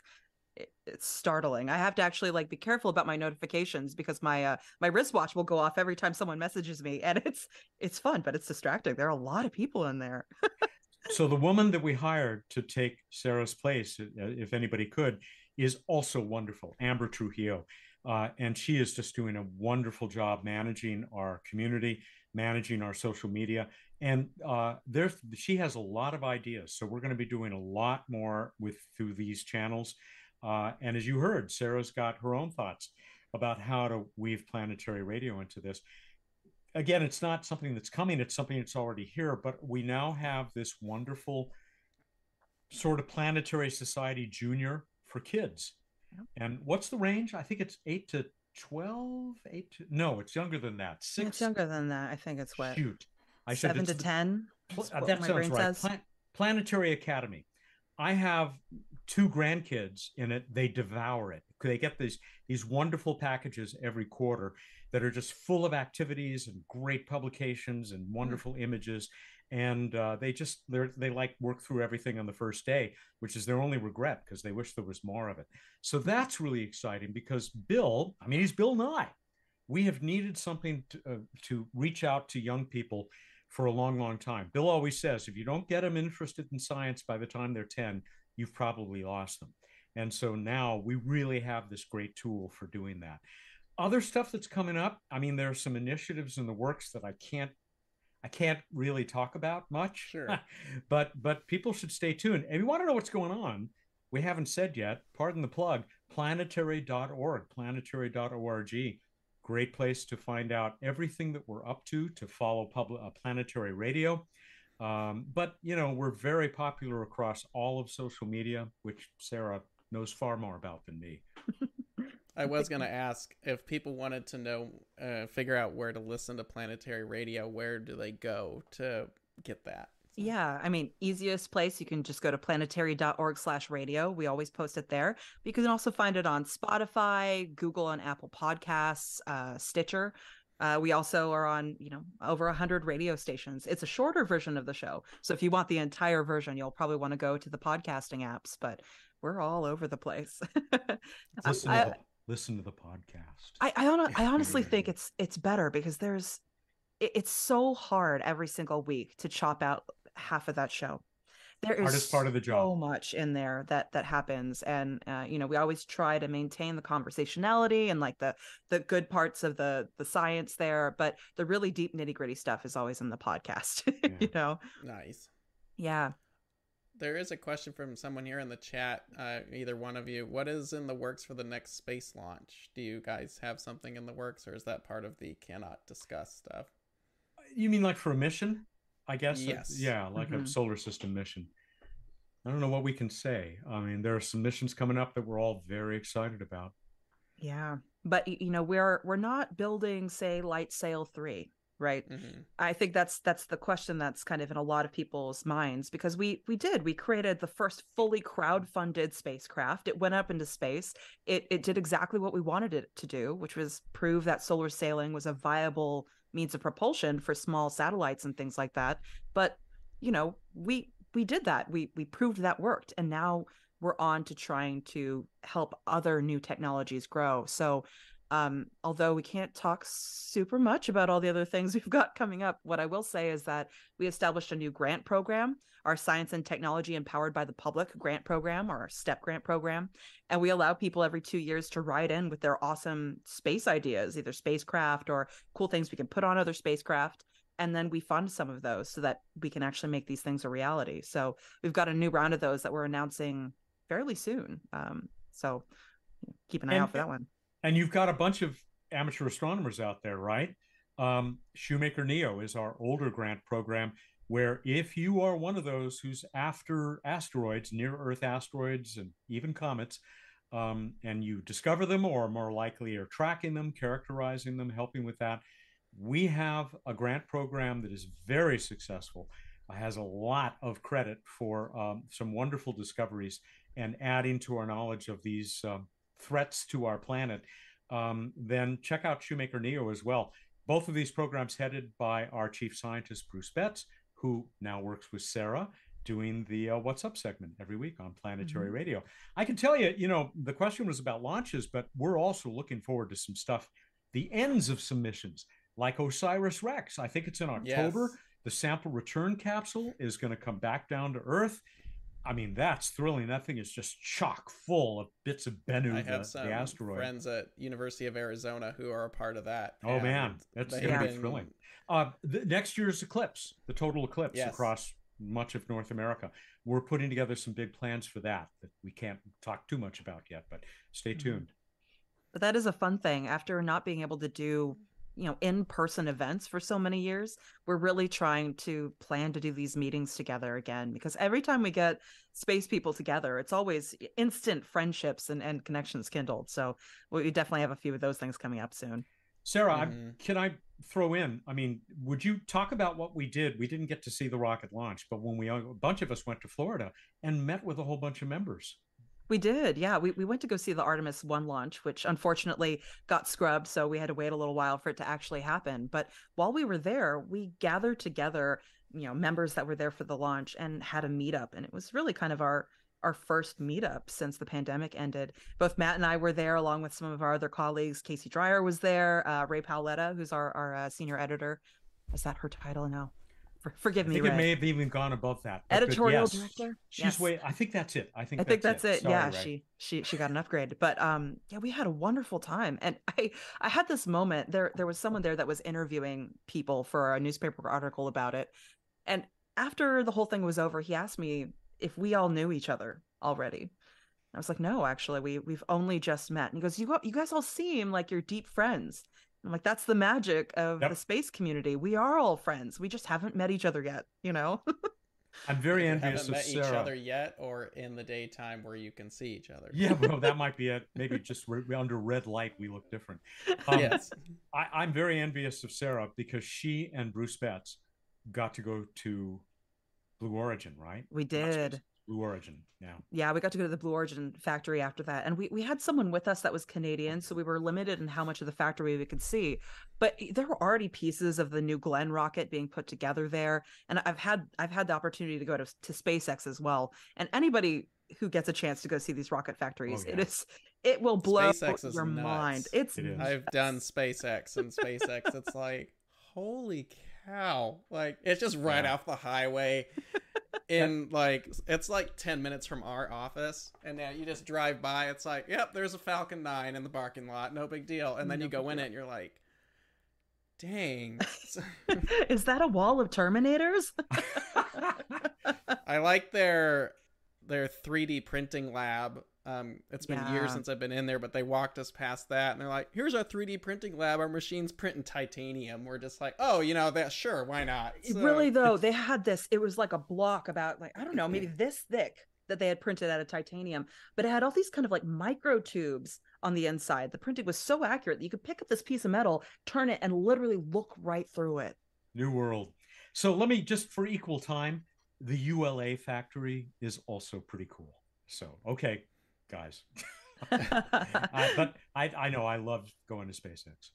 It's startling. I have to actually like be careful about my notifications because my uh my wristwatch will go off every time someone messages me and it's it's fun, but it's distracting. There are a lot of people in there. [LAUGHS] so the woman that we hired to take Sarah's place, if anybody could, is also wonderful, Amber Trujillo. Uh, and she is just doing a wonderful job managing our community, managing our social media. And uh, there's she has a lot of ideas. So we're going to be doing a lot more with through these channels. Uh, and as you heard, Sarah's got her own thoughts about how to weave planetary radio into this again, it's not something that's coming, it's something that's already here, but we now have this wonderful sort of planetary society junior for kids. Yep. And what's the range? I think it's eight to 12, eight to, no, it's younger than that. Six. It's younger than that. I think it's what Shoot. I said seven to the- ten. Pl- is uh, what that sounds right. says. Pla- Planetary Academy. I have two grandkids in it. They devour it. They get these these wonderful packages every quarter that are just full of activities and great publications Hmm. and wonderful images. And uh, they just they they like work through everything on the first day, which is their only regret because they wish there was more of it. So that's really exciting because Bill, I mean, he's Bill Nye. We have needed something to, uh, to reach out to young people for a long, long time. Bill always says if you don't get them interested in science by the time they're 10, you've probably lost them. And so now we really have this great tool for doing that. Other stuff that's coming up, I mean, there are some initiatives in the works that I can't I can't really talk about much. Sure. [LAUGHS] but but people should stay tuned. And if you want to know what's going on, we haven't said yet, pardon the plug, planetary.org, planetary.org. Great place to find out everything that we're up to, to follow public uh, planetary radio. Um, but you know, we're very popular across all of social media, which Sarah knows far more about than me. I was going to ask if people wanted to know, uh, figure out where to listen to planetary radio, where do they go to get that? Yeah, I mean, easiest place you can just go to planetary.org slash radio. We always post it there. You can also find it on Spotify, Google and Apple Podcasts, uh, Stitcher. Uh, we also are on, you know, over a hundred radio stations. It's a shorter version of the show. So if you want the entire version, you'll probably want to go to the podcasting apps, but we're all over the place. [LAUGHS] Listen, I- to, the, listen to the podcast. I I, hon- I honestly think it's it's better because there's it, it's so hard every single week to chop out half of that show. There is Hardest part of the job. so much in there that that happens, and uh, you know we always try to maintain the conversationality and like the the good parts of the the science there, but the really deep nitty gritty stuff is always in the podcast. [LAUGHS] you know, Nice. yeah. There is a question from someone here in the chat. Uh, either one of you, what is in the works for the next space launch? Do you guys have something in the works, or is that part of the cannot discuss stuff? You mean like for a mission? I guess. Yes. Yeah, like Mhm. a solar system mission. I don't know what we can say. I mean, there are some missions coming up that we're all very excited about. Yeah. But you know, we're we're not building say LightSail 3, right? Mm-hmm. I think that's that's the question that's kind of in a lot of people's minds because we we did we created the first fully crowd-funded spacecraft. It went up into space. It it did exactly what we wanted it to do, which was prove that solar sailing was a viable means of propulsion for small satellites and things like that. But you know, we we did that. We we proved that worked, and now we're on to trying to help other new technologies grow. So, um, although we can't talk super much about all the other things [LAUGHS] we've got coming up, what I will say is that we established a new grant program, our Science and Technology Empowered by the Public grant program, or our STEP grant program. And we allow people every two years to write in with their awesome space ideas, either spacecraft or cool things we can put on other spacecraft and then we fund some of those so that we can actually make these things a reality. So we've got a new round of those that we're announcing fairly soon. Um, so keep an eye And- out for that one. And you've got a bunch of amateur astronomers out there, right? Um, Shoemaker NEO is our older grant program, where if you are one of those who's after asteroids, near Earth asteroids, and even comets, um, and you discover them, or more likely are tracking them, characterizing them, helping with that, we have a grant program that is very successful, has a lot of credit for um, some wonderful discoveries and adding to our knowledge of these um, threats to our planet, um, then check out Shoemaker NEO as well. Both of these programs headed by our chief scientist, Bruce Betts, who now works with Sarah doing the uh, What's Up segment every week on Planetary Mhm. Radio. I can tell you, you know, the question was about launches, but we're also looking forward to some stuff, the ends of some missions, like OSIRIS-REx. I think it's in October. Yes. The sample return capsule is going to come back down to Earth. I mean, that's thrilling. That thing is just chock full of bits of Bennu, I the, some the asteroid. friends at University of Arizona who are a part of that. Oh, man. That's they've gonna be been- thrilling. Uh, the next year's eclipse, the total eclipse Yes. across much of North America. We're putting together some big plans for that that we can't talk too much about yet, but stay Mhm. tuned. But that is a fun thing. After not being able to do, you know, in-person events for so many years, we're really trying to plan to do these meetings together again because every time we get space people together, it's always instant friendships and, and connections kindled. So we definitely have a few of those things coming up soon. Sarah, I- Mhm. can I throw in? I mean, would you talk about what we did? We didn't get to see the rocket launch, but when we a bunch of us went to Florida and met with a whole bunch of members. We did, yeah. We we went to go see the Artemis One launch, which unfortunately got scrubbed, so we had to wait a little while for it to actually happen. But while we were there, we gathered together, you know, members that were there for the launch and had a meetup, and it was really kind of our our first meetup since the pandemic ended. Both Mat and I were there, along with some of our other colleagues. Casey Dreyer was there. Uh, Rae Paoletta, who's our our uh, senior editor, is that her title now? For, forgive I think Rae. it may have even gone above that. Editorial yes. director. She's Yes. way. I think that's it. I think. I think that's it. Sorry, yeah, Rae. she she she got an upgrade. But um yeah, we had a wonderful time. And [LAUGHS] I I had this moment. There there was someone there that was interviewing people for a newspaper article about it. And after the whole thing was over, he asked me if we all knew each other already. I was like, "No, actually, we we've only just met." And he goes, "You you guys all seem like you're deep friends." I'm like, "That's the magic of Yep. the space community. We are all friends. We just haven't met each other yet, you know?" [LAUGHS] I'm very You envious haven't of met each other yet, or in the daytime where you can see each other. Yeah, well, that [LAUGHS] might be it. Maybe just re- under red light, we look different. Um, yes. I, I'm very envious of Sarah because she and Bruce Betts got to go to Blue Origin, right? We Not Space- did. Blue Origin. Yeah. yeah we got to go to the blue origin factory after that and we, we had someone with us that was canadian so we were limited in how much of the factory we could see but there were already pieces of the new glenn rocket being put together there and i've had i've had the opportunity to go to, to spacex as well and anybody who gets a chance to go see these rocket factories oh, it yeah. is it will blow SpaceX is your mind it's It is. I've done SpaceX and SpaceX. It's like, holy cow! Like it's just right Yeah. off the highway. In like, it's like ten minutes from our office, and now you just drive by. It's like, yep, there's a Falcon Nine in the parking lot. No big deal. And then No you go in deal. it, and you're like, dang. [LAUGHS] is that a wall of terminators [LAUGHS] I like their their 3D printing lab. Um, it's been years since I've been in there, but they walked us past that, and they're like, "Here's our 3D printing lab. Our machines print in titanium." We're just like, "Oh, you know that? Sure, why not?" So- really though they had this it was like a block about like i don't know maybe [CLEARS THROAT] this thick that they had printed out of titanium, but it had all these kind of like micro tubes on the inside. The printing was so accurate that you could pick up this piece of metal, turn it, and literally look right through it. New world. So let me just for equal time, the ULA factory is also pretty cool. So okay, guys. [LAUGHS] uh, but I I know I love going to SpaceX.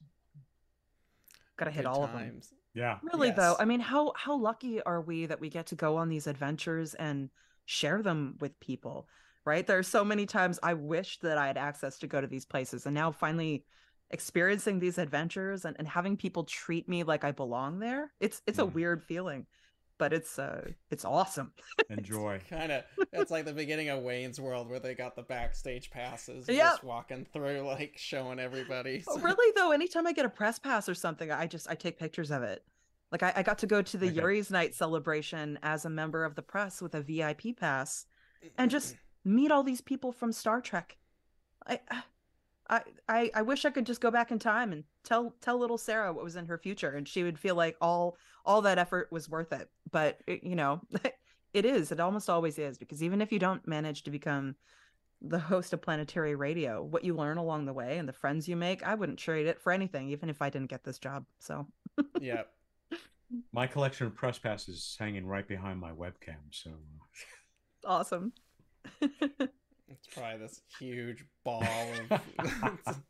Gotta hit Good all of them. Yeah. Really though, I mean, how how lucky are we that we get to go on these adventures and share them with people, right? There are so many times I wish that I had access to go to these places, and now finally experiencing these adventures and, and having people treat me like I belong there. It's it's a Mm. weird feeling, but it's uh it's awesome. [LAUGHS] Enjoy. Kind of. It's like the beginning of Wayne's World where they got the backstage passes. Yeah. Just walking through, like showing everybody. Oh, So- really though, anytime I get a press pass or something, I just I take pictures of it. Like I, I got to go to the Okay. Yuri's Night celebration as a member of the press with a VIP pass and just meet all these people from Star Trek. I I I I wish I could just go back in time and tell tell little Sarah what was in her future and she would feel like all all that effort was worth it. But you know, [LAUGHS] it is. It almost always is because even if you don't manage to become the host of planetary radio, what you learn along the way and the friends you make, I wouldn't trade it for anything even if I didn't get this job. So, yeah. [LAUGHS] My collection of press passes is hanging right behind my webcam. So uh, awesome. [LAUGHS] It's probably this huge ball of.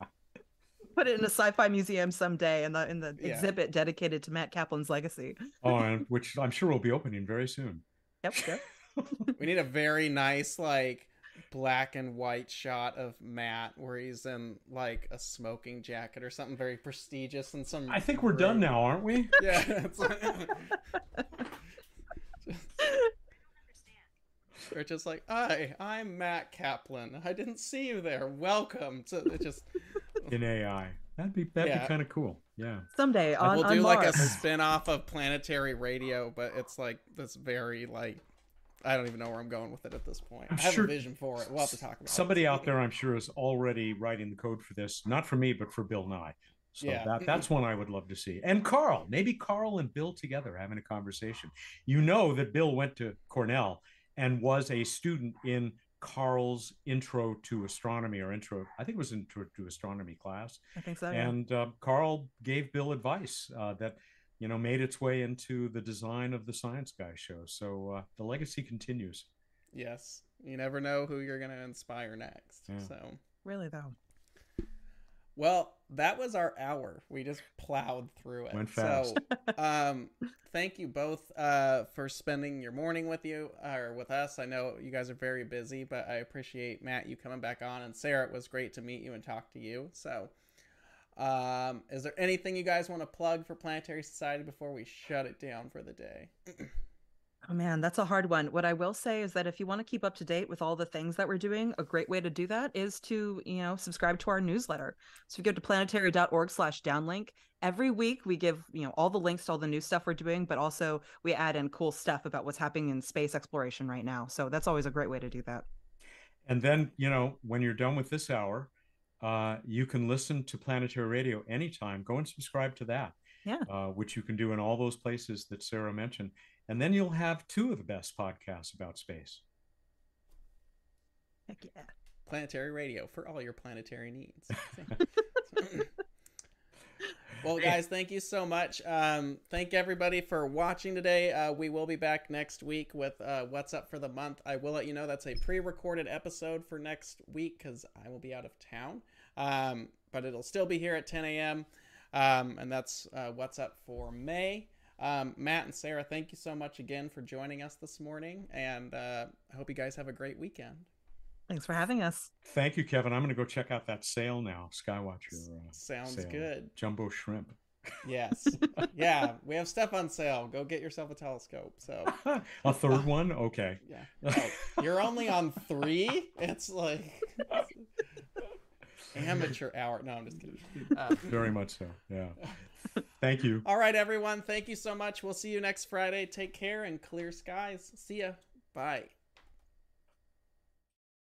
Put it in a sci-fi museum someday in the in the Yeah. exhibit dedicated to Mat Kaplan's legacy. oh, [LAUGHS] and which I'm sure will be opening very soon. Yep, yep. [LAUGHS] we need a very nice, like, black and white shot of Mat where he's in, like, a smoking jacket or something very prestigious and some. I think we're done now, aren't we? [LAUGHS] Yeah. It's like, or just like, hi, I'm Mat Kaplan. I didn't see you there. Welcome. So it just. In AI. That'd be that'd Yeah. be kind of cool. Yeah. Someday on, we'll on do like a Mars. spin off of planetary radio, but it's like this very like I don't even know where I'm going with it at this point. I'm I have sure a vision for it. We'll have to talk about Somebody it. out there, I'm sure, is already writing the code for this. Not for me, but for Bill Nye. So Yeah. that, that's one I would love to see. And Carl, maybe Carl and Bill together having a conversation. You know that Bill went to Cornell and was a student in Carl's intro to astronomy or intro, I think it was intro to astronomy class. I think so. Yeah. And uh, Carl gave Bill advice uh, that, you know, made its way into the design of the Science Guy show. So uh, the legacy continues. Yes. You never know who you're gonna inspire next. Yeah. So Really though. Well, that was our hour. We just plowed through it. Went fast. So [LAUGHS] um thank you both uh for spending your morning with you or with us. I know you guys are very busy, but I appreciate Mat you coming back on and Sarah it was great to meet you and talk to you. So um is there anything you guys want to plug for Planetary Society before we shut it down for the day? [CLEARS THROAT] Oh man, that's a hard one. What I will say is that if you want to keep up to date with all the things that we're doing, a great way to do that is to, you know, subscribe to our newsletter. So if you go to planetary.org slash downlink, every week we give, you know, all the links to all the new stuff we're doing, but also we add in cool stuff about what's happening in space exploration right now. So that's always a great way to do that. And then, you know, when you're done with this hour, uh, you can listen to Planetary Radio anytime. Go and subscribe to that. Yeah. Uh, which you can do in all those places that Sarah mentioned. And then you'll have two of the best podcasts about space. Heck yeah. Planetary Radio for all your planetary needs. [LAUGHS] well, guys, thank you so much. Um, thank everybody for watching today. Uh, we will be back next week with uh, What's Up for the Month. I will let you know that's a pre recorded episode for next week because I will be out of town. Um, but it'll still be here at 10 a.m. Um, and that's uh, What's Up for May. Um, Mat and Sarah, thank you so much again for joining us this morning. And uh, I hope you guys have a great weekend. Thanks for having us. Thank you, Kevin. I'm going to go check out that sale now, Skywatcher. Uh, Sounds sale. good. Jumbo shrimp. Yes. [LAUGHS] yeah, we have stuff on sale. Go get yourself a telescope. So, [LAUGHS] a third one? Okay. yeah. Oh, you're only on three? It's like [LAUGHS] amateur hour. No, I'm just kidding. Uh, [LAUGHS] Very much so. Yeah. [LAUGHS] Thank you. all right, everyone. Thank you so much. We'll see you next Friday. Take care and clear skies. See ya. Bye.